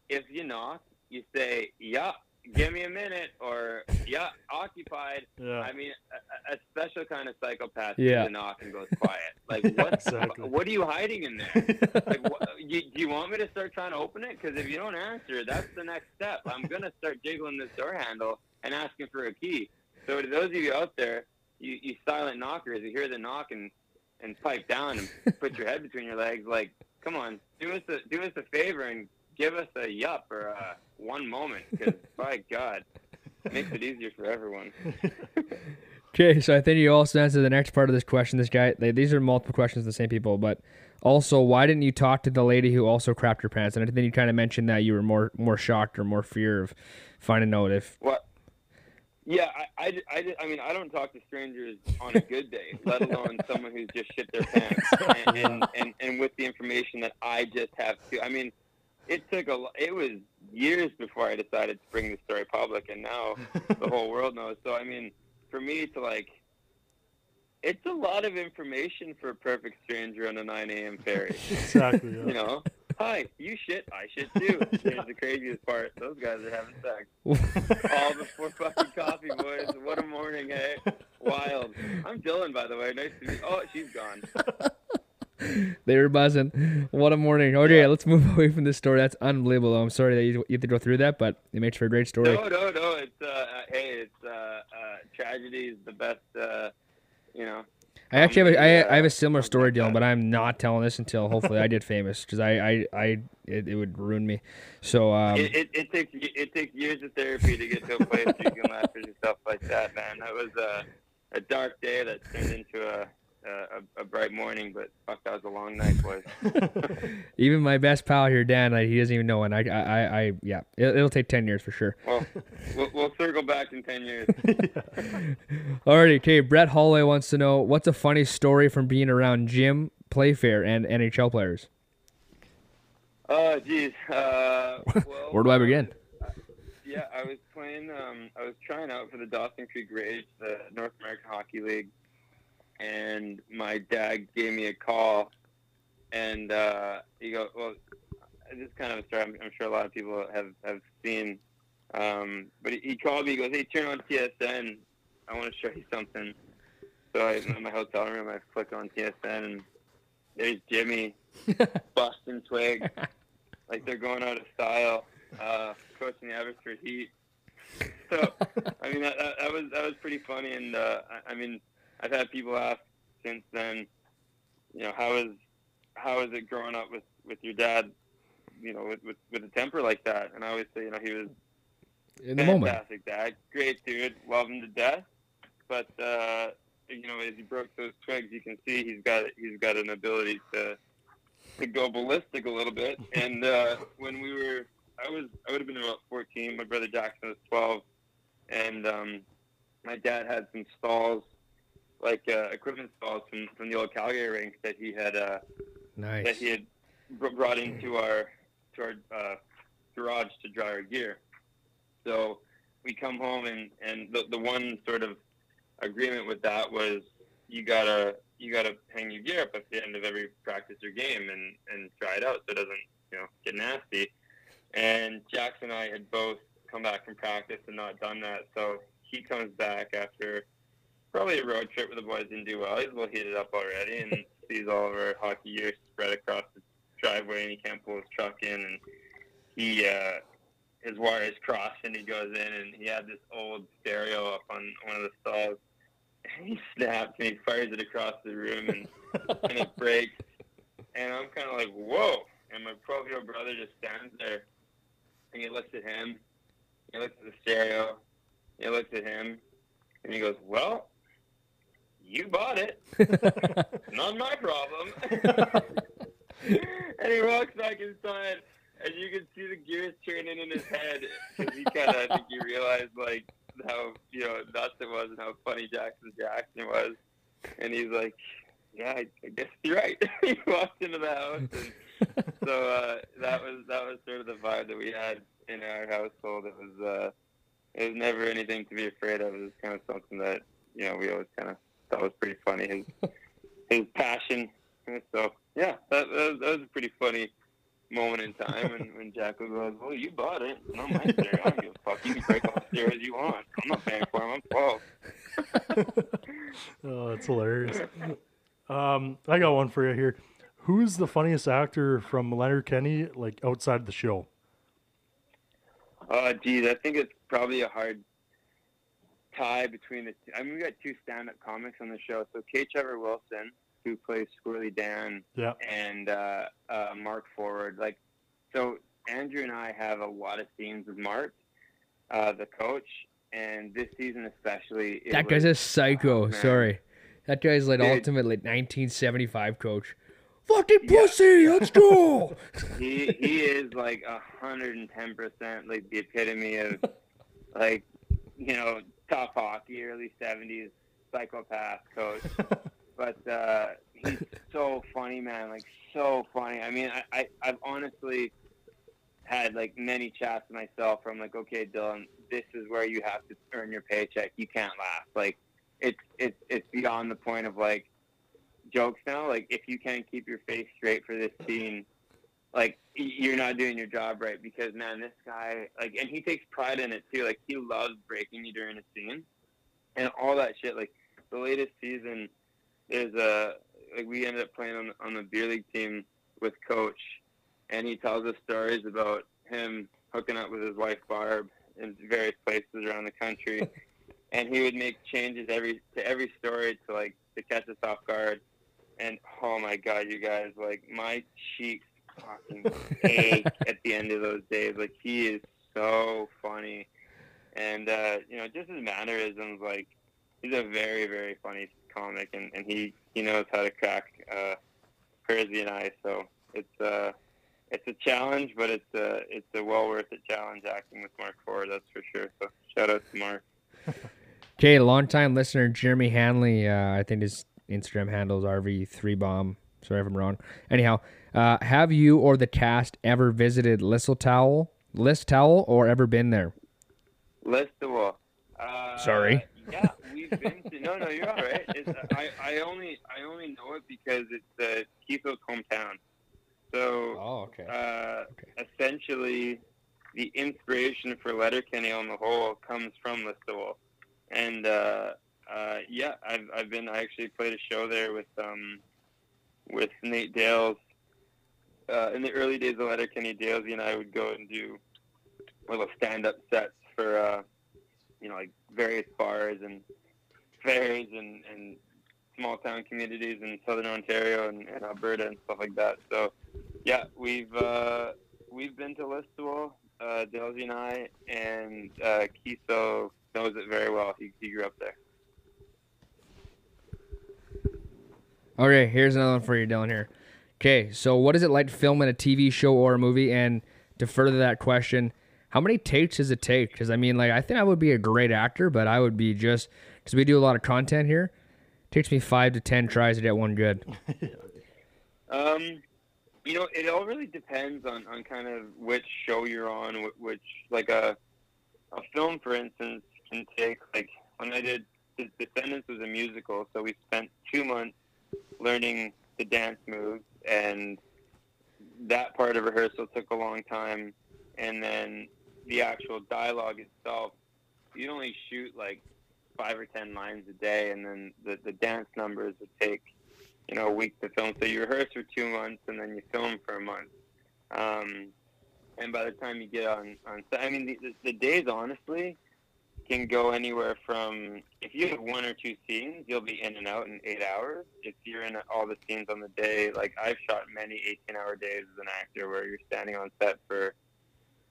if you knock, you say, "Yeah, give me a minute," or "Yeah, occupied." Yeah. I mean, a, a special kind of psychopath Yeah. yeah. the knock and goes quiet. Like, what? Exactly. What are you hiding in there? like, what, you, do you want me to start trying to open it? Because if you don't answer, that's the next step. I'm gonna start jiggling this door handle and asking for a key. So to those of you out there, you, you silent knockers, you hear the knock and and pipe down and put your head between your legs. Like, come on, do us a do us a favor and give us a yup or a one moment. Because by God, it makes it easier for everyone. Okay, so I think you also answered the next part of this question. This guy, they, these are multiple questions, to the same people, but Also, why didn't you talk to the lady who also crapped your pants? And then you kind of mentioned that you were more more shocked or more fear of finding out if What? Yeah, I, I, I, I mean, I don't talk to strangers on a good day, let alone someone who's just shit their pants. And, and, and, and with the information that I just have to, I mean, it took a, it was years before I decided to bring the story public, and now the whole world knows. So, I mean, for me to like, it's a lot of information for a perfect stranger on a 9 a.m. ferry. Exactly. Yeah. you know, hi, you shit, I shit too. Here's the craziest part: those guys are having sex all before fucking coffee, boys. What a morning, eh? Wild. I'm Dylan, by the way. Nice to meet. you. Oh, she's gone. They were buzzing. What a morning. Okay, let's move away from this story. That's unbelievable. I'm sorry that you, you have to go through that, but it makes for a great story. No, no, no. It's uh, uh hey, it's uh, uh, tragedy is the best. Uh, you know. I actually have a, I, I have a similar story, Dylan, but I'm not telling this until hopefully I get famous because I, I, I it, it would ruin me. So um, it, it, it takes it takes years of therapy to get to a place where you can laugh at yourself like that, man. That was a, a dark day that turned into a, a a bright morning, but fuck, that was a long night, boys. even my best pal here, Dan, like, he doesn't even know, and I, I, I, yeah, it, it'll take ten years for sure. Well, we'll, we'll circle back in ten years. Alrighty, okay. Brett Holloway wants to know what's a funny story from being around Jim Playfair and NHL players. Oh, geez. Uh, well, Where do I begin? Yeah, I was playing. Um, I was trying out for the Dawson Creek Rage, the North American Hockey League, and my dad gave me a call, and uh, he goes, "Well, this kind of a story. I'm, I'm sure a lot of people have have seen." Um, but he, he called me. He goes, "Hey, turn on TSN. I want to show you something." So I'm in my hotel room, I click on TSN, and there's Jimmy busting twig, like they're going out of style, uh, coaching the Abbotsford Heat. So, I mean, that, that, that was that was pretty funny, and uh, I, I mean, I've had people ask since then, you know, how is how is it growing up with with your dad, you know, with with, with a temper like that? And I always say, you know, he was In the moment. fantastic dad, great dude, love him to death. But uh, you know, as he broke those twigs, you can see he's got he's got an ability to to go ballistic a little bit. And uh, when we were, I was I would have been about 14. My brother Jackson was 12, and um, my dad had some stalls, like uh, equipment stalls from, from the old Calgary rink that he had uh, that he had br- brought into our to our uh, garage to dry our gear. So we come home and and the the one sort of agreement with that was you gotta you gotta hang your gear up at the end of every practice or game and and dry it out so it doesn't you know get nasty. And Jackson and I had both come back from practice and not done that, so he comes back after probably a road trip where the boys didn't do well. He's a little heated up already and sees all of our hockey gear spread across the driveway and he can't pull his truck in and he uh his wires crossed and he goes in and he had this old stereo up on one of the stalls. And he snaps and he fires it across the room and, and it breaks. And I'm kind of like whoa. And my 12 year old brother just stands there and he looks at him. He looks at the stereo. He looks at him and he goes well you bought it not my problem and he walks back inside, and you can see the gears turning in his head because he kind of, I think, he realized like how you know nuts it was and how funny Jackson Jackson was, and he's like, "Yeah, I, I guess you're right." he walked into the house, and so uh, that was that was sort of the vibe that we had in our household. It was uh, it was never anything to be afraid of. It was kind of something that you know we always kind of thought was pretty funny. His his passion. So yeah, that, that, was, that was a pretty funny moment in time when, when was like, "Well, you bought it, it's not my stereo. I don't give a fuck. You can break all the stereos you want. I'm not paying for them. I'm 12." Oh, that's hilarious. Um, I got one for you here. Who's the funniest actor from Letterkenny, like outside the show? Oh, geez, I think it's probably a hard tie between the. Two. I mean, we got two stand-up comics on the show. So K. Trevor Wilson, who plays Squirrely Dan, Yeah. and uh, uh, Mark Forward. Like, so Andrew and I have a lot of scenes with Mark, uh, the coach, and this season especially. it That guy's was- a psycho. oh. Sorry. That guy's like Dude. ultimate like 1975 coach. Fucking pussy, let's go. he he is like hundred and ten percent like the epitome of like you know tough hockey, early seventies psychopath coach. but uh, he's so funny, man. Like so funny. I mean, I, I I've honestly had like many chats with myself from like, okay, Dylan, this is where you have to earn your paycheck. You can't laugh. Like it's it's it's beyond the point of like jokes now. Like if you can't keep your face straight for this scene, like you're not doing your job right. Because man, this guy like, and he takes pride in it too. Like he loves breaking you during a scene, and all that shit. Like the latest season, there's a uh, like we ended up playing on on the beer league team with coach, and he tells us stories about him hooking up with his wife Barb in various places around the country. and he would make changes every to every story to like to catch us off guard and oh my god, you guys, like my cheeks fucking ache at the end of those days. Like he is so funny, and uh, you know, just his mannerisms. Like he's a very, very funny comic, and, and he he knows how to crack uh, Kersey and I. So it's uh it's a challenge, but it's a it's a well worth it challenge acting with Mark Forward. That's for sure. So shout out to Mark. Okay, longtime listener Jeremy Hanley, uh, I think his Instagram handles RV3Bomb. Sorry if I'm wrong. Anyhow, uh, have you or the cast ever visited Listowel, Listowel, or ever been there? Listowel. Uh, Sorry. Yeah, we've been to. No, no, you're all right. It's, I, I only, I only know it because it's uh, Keith's hometown. So, oh, okay. Uh, okay. essentially, the inspiration for Letterkenny on the whole comes from Listowel, and uh, uh, yeah, I've I've been. I actually played a show there with um with Nate Dales. Uh, in the early days of Letterkenny, Dalesy and I would go and do little stand-up sets for uh, you know like various bars and fairs and, and small town communities in southern Ontario and, and Alberta and stuff like that. So yeah, we've uh, we've been to Listowel, uh, Dalesy and I, and uh, Keeso knows it very well. He, he grew up there. Okay, here's another one for you, Dylan. Here. Okay, so what is it like filming a TV show or a movie? And to further that question, how many takes does it take? Because I mean, like, I think I would be a great actor, but I would be just because we do a lot of content here. It takes me five to ten tries to get one good. um, you know, it all really depends on, on kind of which show you're on, which like a a film, for instance, can take like when I did Descendants was a musical, so we spent two months learning the dance moves, and that part of rehearsal took a long time. And then the actual dialogue itself, you'd only shoot like five or ten lines a day, and then the, the dance numbers would take, you know, a week to film. So you rehearse for two months, and then you film for a month. Um, and by the time you get on on, set, I mean, the, the, the days honestly can go anywhere from if you have one or two scenes, you'll be in and out in eight hours. If you're in all the scenes on the day, like I've shot many 18-hour days as an actor where you're standing on set for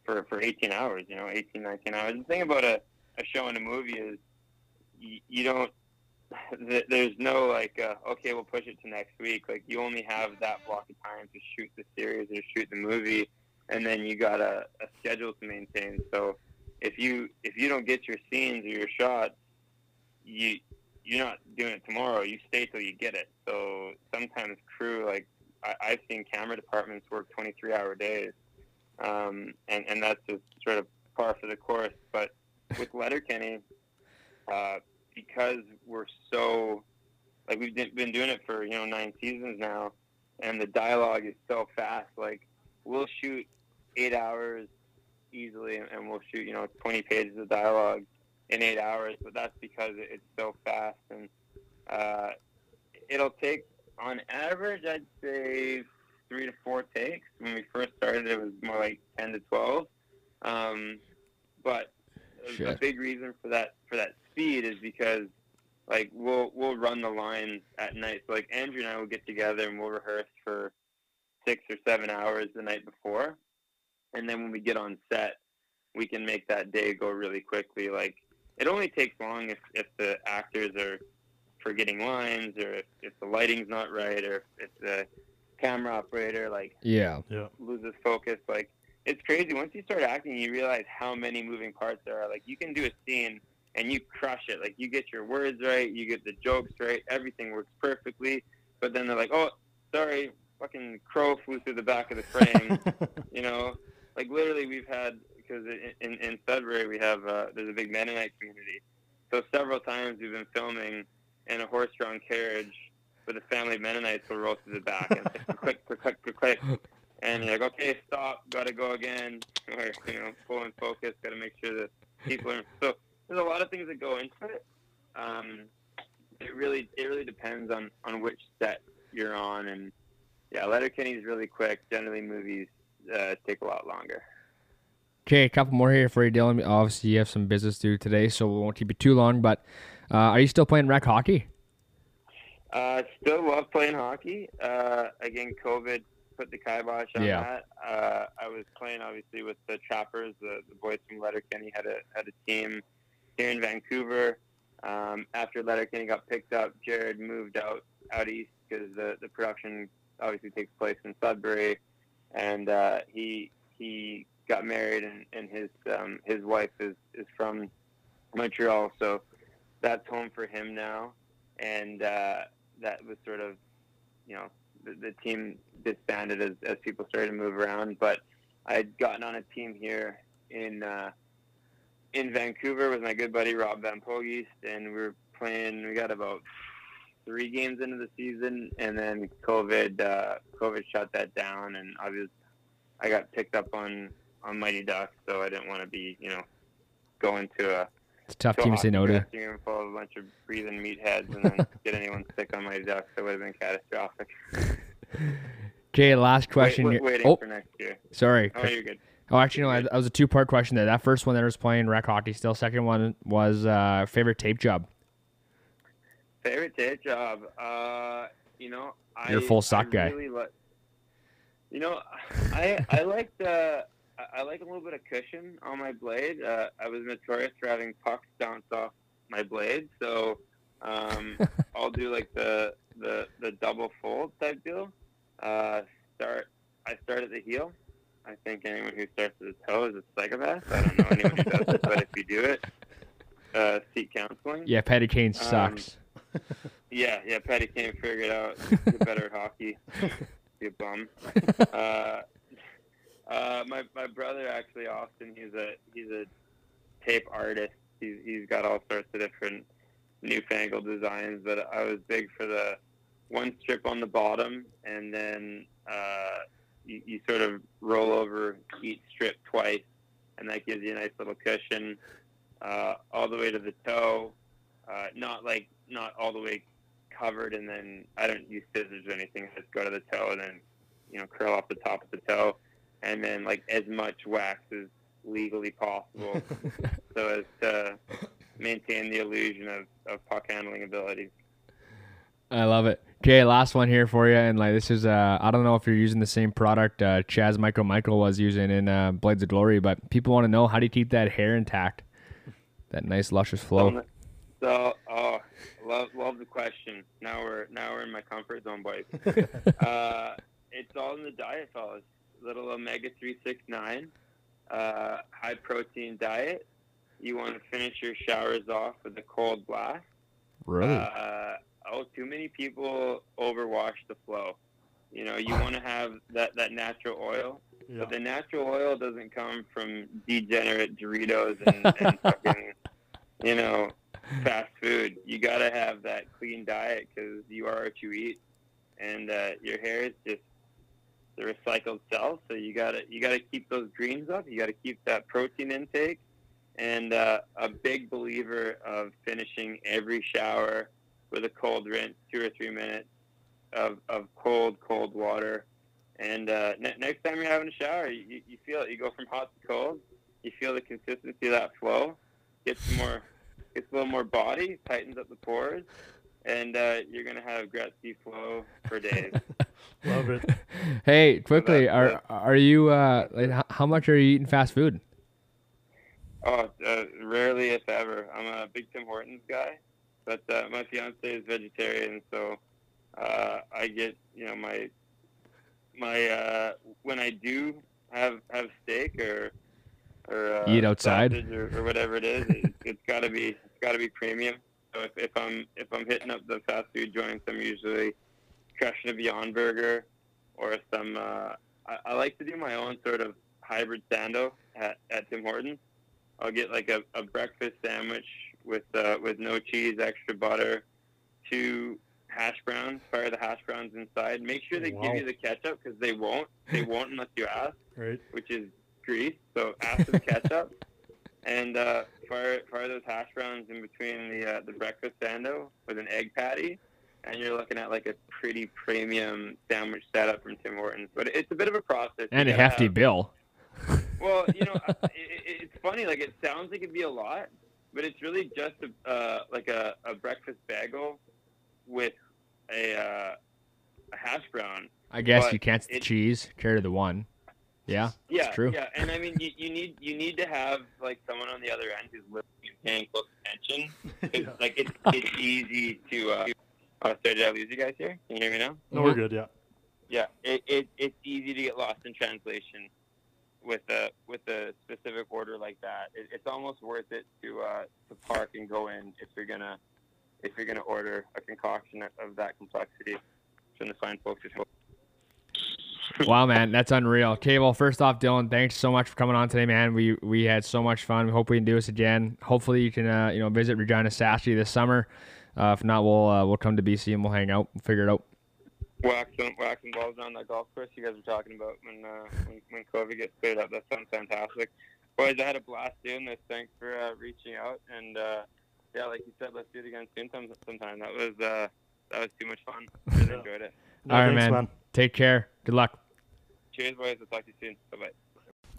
for for 18 hours. You know, 18, 19 hours. The thing about a a show and a movie is you, you don't. There's no like, uh, okay, we'll push it to next week. Like you only have that block of time to shoot the series or shoot the movie, and then you got a, a schedule to maintain. So if you if you don't get your scenes or your shots, you you're not doing it tomorrow. You stay till you get it. So sometimes crew like I, I've seen camera departments work 23 hour days, um, and and that's just sort of par for the course. But with Letterkenny, uh, because we're so like we've been doing it for you know nine seasons now, and the dialogue is so fast. Like we'll shoot eight hours easily, and we'll shoot you know 20 pages of dialogue in eight hours. But that's because it's so fast, and uh, it'll take on average, I'd say three to four takes. When we first started, it was more like 10 to 12. Um, but Shit. a big reason for that for that speed is because like we'll we'll run the lines at night. So like Andrew and I will get together and we'll rehearse for six or seven hours the night before, and then when we get on set, we can make that day go really quickly. Like it only takes long if, if the actors are forgetting lines or if, if the lighting's not right or if the camera operator like Yeah. Yeah. loses focus. Like it's crazy. Once you start acting, you realize how many moving parts there are. Like you can do a scene and you crush it. Like you get your words right, you get the jokes right, everything works perfectly. But then they're like, oh, sorry, fucking crow flew through the back of the frame. you know, like literally we've had because in, in Sudbury we have uh, there's a big Mennonite community. So several times we've been filming in a horse-drawn carriage with a family of Mennonites will roll through the back and like, click, click, click, click, click. And you're like, okay, stop, gotta go again. Or, you know, pull in focus, gotta make sure that people are. So there's a lot of things that go into it. Um, it really, it really depends on, on which set you're on. And yeah, Letterkenny's really quick. Generally, movies uh, take a lot longer. Okay, a couple more here for you, Dylan. Obviously, you have some business to do today, so we won't keep you too long. But uh, are you still playing rec hockey? Uh, still love playing hockey. Uh, again, COVID put the kibosh on Yeah. that. Uh, I was playing obviously with the Trappers. The, the boys from Letterkenny had a had a team here in Vancouver. Um, after Letterkenny got picked up, Jared moved out out east because the the production obviously takes place in Sudbury, and uh, he he got married and, and his um, his wife is, is from Montreal, so that's home for him now. And uh, that was sort of, you know, the, the team disbanded as, as people started to move around. But I had gotten on a team here in uh, in Vancouver with my good buddy Rob Van Pogest, and we were playing. We got about three games into the season, and then COVID uh, COVID shut that down, and I was I got picked up on on Mighty Ducks, so I didn't want to be you know going to a It's a tough to team to say no to. room full of a bunch of breathing meatheads and then get anyone sick on Mighty Ducks. That would have been catastrophic. Okay, last question. Wait, waiting oh, for next year. sorry. Oh, you're good. Oh, actually, no. That was a two-part question there. That first one there was playing rec hockey. Still, second one was uh, favorite tape job. Favorite day job? Uh, you know, I You're a full sock I guy. Really li- you know, I I like the I- like a little bit of cushion on my blade. Uh, I was notorious for having pucks bounce off my blade, so um, I'll do like the the the double fold type deal. Uh, start I start at the heel. I think anyone who starts at the toe is a psychopath. I don't know anyone who does it, but if you do it, uh, seek counseling. Yeah, Patty Kane Um, sucks. Yeah, yeah. Patty can't figure it out. Get better at hockey. Be a bum. Uh, uh, my my brother actually, Austin. He's a he's a tape artist. He's he's got all sorts of different newfangled designs. But I was big for the one strip on the bottom, and then uh, you, you sort of roll over each strip twice, and that gives you a nice little cushion uh, all the way to the toe. Uh, not like not all the way covered, and then I don't use scissors or anything. I just go to the toe and then you know curl off the top of the toe, and then like as much wax as legally possible, so as to maintain the illusion of, of puck handling ability. I love it. Okay, last one here for you, and like this is uh, I don't know if you're using the same product uh, Chazz Michael Michael was using in uh, Blades of Glory, but people want to know how do you keep that hair intact, that nice luscious flow. So, oh, love love the question. Now we're now we're in my comfort zone, boys. uh, it's all in the diet, fellas. Little omega three six nine, uh, high protein diet. You want to finish your showers off with a cold blast. Really? Uh, oh, too many people overwash the flow. You know, you want to have that, that natural oil, Yeah. but the natural oil doesn't come from degenerate Doritos and, and fucking, you know, fast food. You got to have that clean diet because you are what you eat, and uh, your hair is just the recycled cells. So you gotta you gotta keep those greens up. You gotta keep that protein intake, and uh, a big believer of finishing every shower with a cold rinse, two or three minutes of, of cold cold water. And uh, ne- next time you're having a shower, you, you feel it. You go from hot to cold. You feel the consistency of that flow. Gets more, gets a little more body, tightens up the pores, and uh, you're gonna have Gretzky flow for days. Love it. hey, quickly, that's are are you uh, like how much are you eating fast food? Oh, uh, rarely if ever. I'm a big Tim Hortons guy, but uh, my fiance is vegetarian, so uh, I get you know my my uh, when I do have have steak or or uh, Eat outside. or, or whatever it is, it, it's got to be it's got to be premium. So if, if I'm if I'm hitting up the fast food joints, I'm usually crushing a Beyond Burger or some. Uh, I, I like to do my own sort of hybrid sando at, at Tim Hortons. I'll get like a, a breakfast sandwich with uh, with no cheese, extra butter, two hash browns, fire the hash browns inside. Make sure they Wow. give you the ketchup because they won't. They won't unless you ask, Right. which is grease. So the ketchup. And uh, fire, fire those hash browns in between the uh, the breakfast sando with an egg patty, and you're looking at like a pretty premium sandwich setup from Tim Hortons. But it's a bit of a process. And a hefty have- bill. well, you know, it, it, it's funny. Like it sounds like it'd be a lot, but it's really just a uh, like a, a breakfast bagel with a uh, a hash brown. I guess But you can't the cheese. Carry the one. Yeah. Yeah, true. yeah, and I mean, you, you need you need to have like someone on the other end who's listening and paying close attention. 'Cause, Like it's it's easy to. Uh, oh, sorry, did I lose you guys here? Can you hear me now? No, we're good. Yeah. Yeah, it, it it's easy to get lost in translation with a with a specific order like that. It, it's almost worth it to uh, to park and go in if you're gonna if you're gonna order a concoction of, of that complexity from the fine folks at home. wow, man, that's unreal. Okay, well, first off, Dylan, thanks so much for coming on today, man. We we had so much fun. We hope we can do this again. Hopefully, you can uh, you know visit Regina Sassy this summer. Uh, if not, we'll uh, we'll come to BC and we'll hang out. We'll figure it out. Waxing waxing balls around that golf course you guys were talking about when uh, when, when COVID gets cleared up. That sounds fantastic. Boys, I had a blast doing this. Thanks for uh, reaching out and uh, yeah, like you said, let's do it again soon sometime. That was uh, that was too much fun. Really enjoyed it. No, All right, thanks, man. man. Take care. Good luck. Cheers, boys. I'll talk to you soon. Bye bye.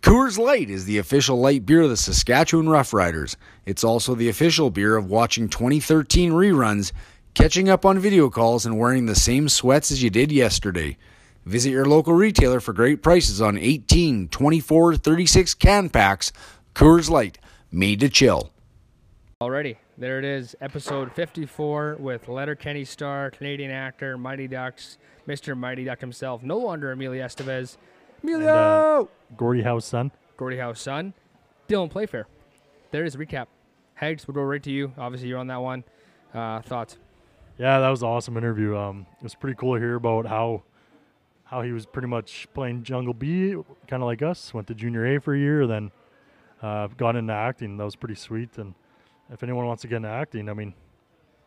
Coors Light is the official light beer of the Saskatchewan Roughriders. It's also the official beer of watching 2013 reruns, catching up on video calls, and wearing the same sweats as you did yesterday. Visit your local retailer for great prices on 18, 24, 36 can packs. Coors Light, made to chill. Already, there it is, episode 54 with Letterkenny star, Canadian actor, Mighty Ducks, Mr. Mighty Duck himself, no longer Emilio Estevez. Emilio! uh, Gordie Howe's son. Gordie Howe's son, Dylan Playfair. There is a recap. Hags, we'll go right to you. Obviously, you're on that one. Uh, thoughts? Yeah, that was an awesome interview. Um, it was pretty cool to hear about how how he was pretty much playing Junior B, kind of like us. Went to Junior A for a year, then uh, got into acting. That was pretty sweet. And if anyone wants to get into acting, I mean,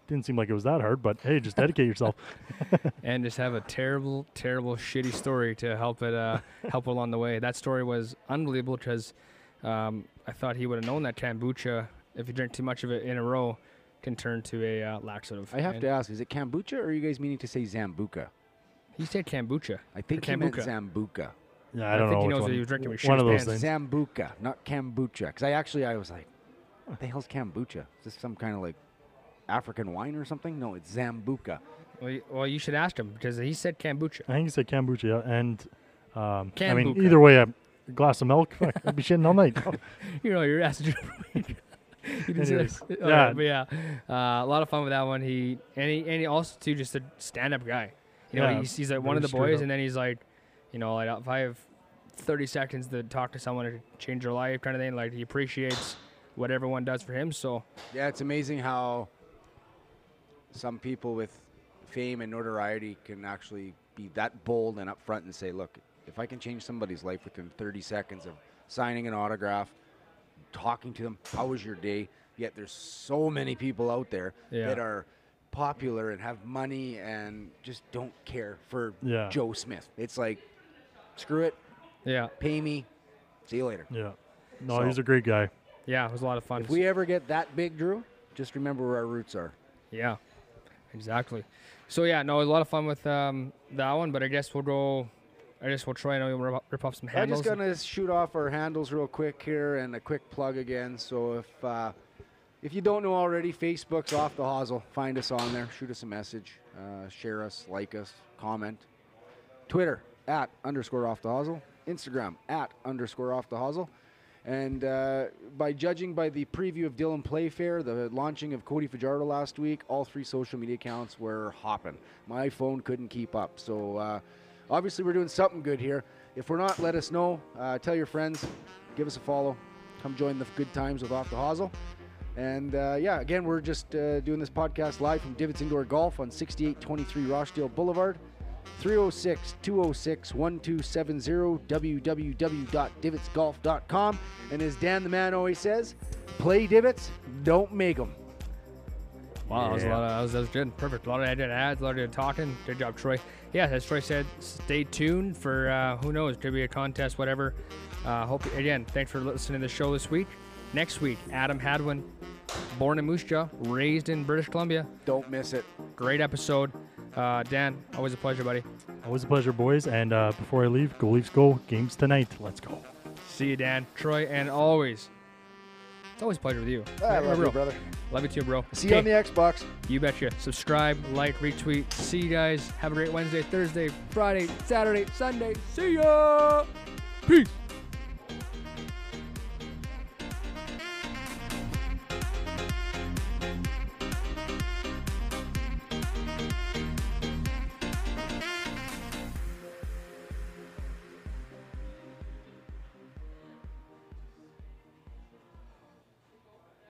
didn't seem like it was that hard. But hey, just dedicate yourself. and just have a terrible, terrible, shitty story to help it uh, help along the way. That story was unbelievable because um, I thought he would have known that kombucha, if you drink too much of it in a row, can turn to a uh, laxative. I have And to ask, is it kombucha or are you guys meaning to say Zambuca? He said kombucha. I think he meant kombucha. Zambuca. Yeah, I I don't think know he knows one. what he was drinking with one of those his things. Zambuca, not kombucha. Because I actually, I was like, what the hell's kombucha? Is this some kind of like African wine or something? No, it's Zambuca. Well, you, well, you should ask him because he said kombucha. I think he said kombucha, yeah, and um, I mean, Kombucha. either way, a glass of milk, fuck, I'd be shitting all night. you know, your ass. you didn't see Anyways, that. yeah. yeah, but yeah, uh, a lot of fun with that one. He and he and he also too just a stand-up guy. You know, Yeah, he's, he's like one of very the straight boys, up. and then he's like, you know, like if I have 30 seconds to talk to someone to change their life, kind of thing. Like he appreciates what everyone does for him. So Yeah, it's amazing how some people with fame and notoriety can actually be that bold and upfront and say, look, if I can change somebody's life within 30 seconds of signing an autograph, talking to them, how was your day? Yet there's so many people out there Yeah. that are popular and have money and just don't care for Yeah. Joe Smith. It's like, screw it, yeah, pay me, see you later. yeah, no, So- he's a great guy. Yeah, it was a lot of fun. If we ever get that big, Drew, just remember where our roots are. Yeah, exactly. So yeah, no, it was a lot of fun with um, that one. But I guess we'll go. I guess we'll try and rip, off- rip off some handles. I'm just gonna shoot off our handles real quick here and a quick plug again. So if uh, if you don't know already, Facebook's off the hosel. Find us on there. Shoot us a message. Uh, share us, like us, comment. Twitter at underscore off the hosel. Instagram at underscore off the hosel. And uh, by judging by the preview of Dylan Playfair, the launching of Cody Fajardo last week, all three social media accounts were hopping. My phone couldn't keep up. So uh, obviously we're doing something good here. If we're not, let us know. Uh, tell your friends. Give us a follow. Come join the good times with Off the Hosel. And uh, yeah, again, we're just uh, doing this podcast live from Divots Indoor Golf on 6823 Rochdale Boulevard. 306 206 1270 www.divotsgolf.com. And as Dan the man always says, play divots, don't make them. Wow, that was a lot. Of, that, was, that was good. Perfect. A lot of edited ads, a lot of good talking. Good job, Troy. Yeah, as Troy said, stay tuned for uh, who knows, could be a contest, whatever. Uh, hope again. Thanks for listening to the show this week. Next week, Adam Hadwin, born in Moose Jaw, raised in British Columbia. Don't miss it. Great episode. Uh, Dan, always a pleasure, buddy. Always a pleasure, boys. And uh, before I leave, go Leafs go. Games tonight. Let's go. See you, Dan, Troy, and always. It's always a pleasure with you. I We're love you, real. brother. Love you too, bro. See you on the Xbox. You betcha. Subscribe, like, retweet. See you guys. Have a great Wednesday, Thursday, Friday, Saturday, Sunday. See ya. Peace.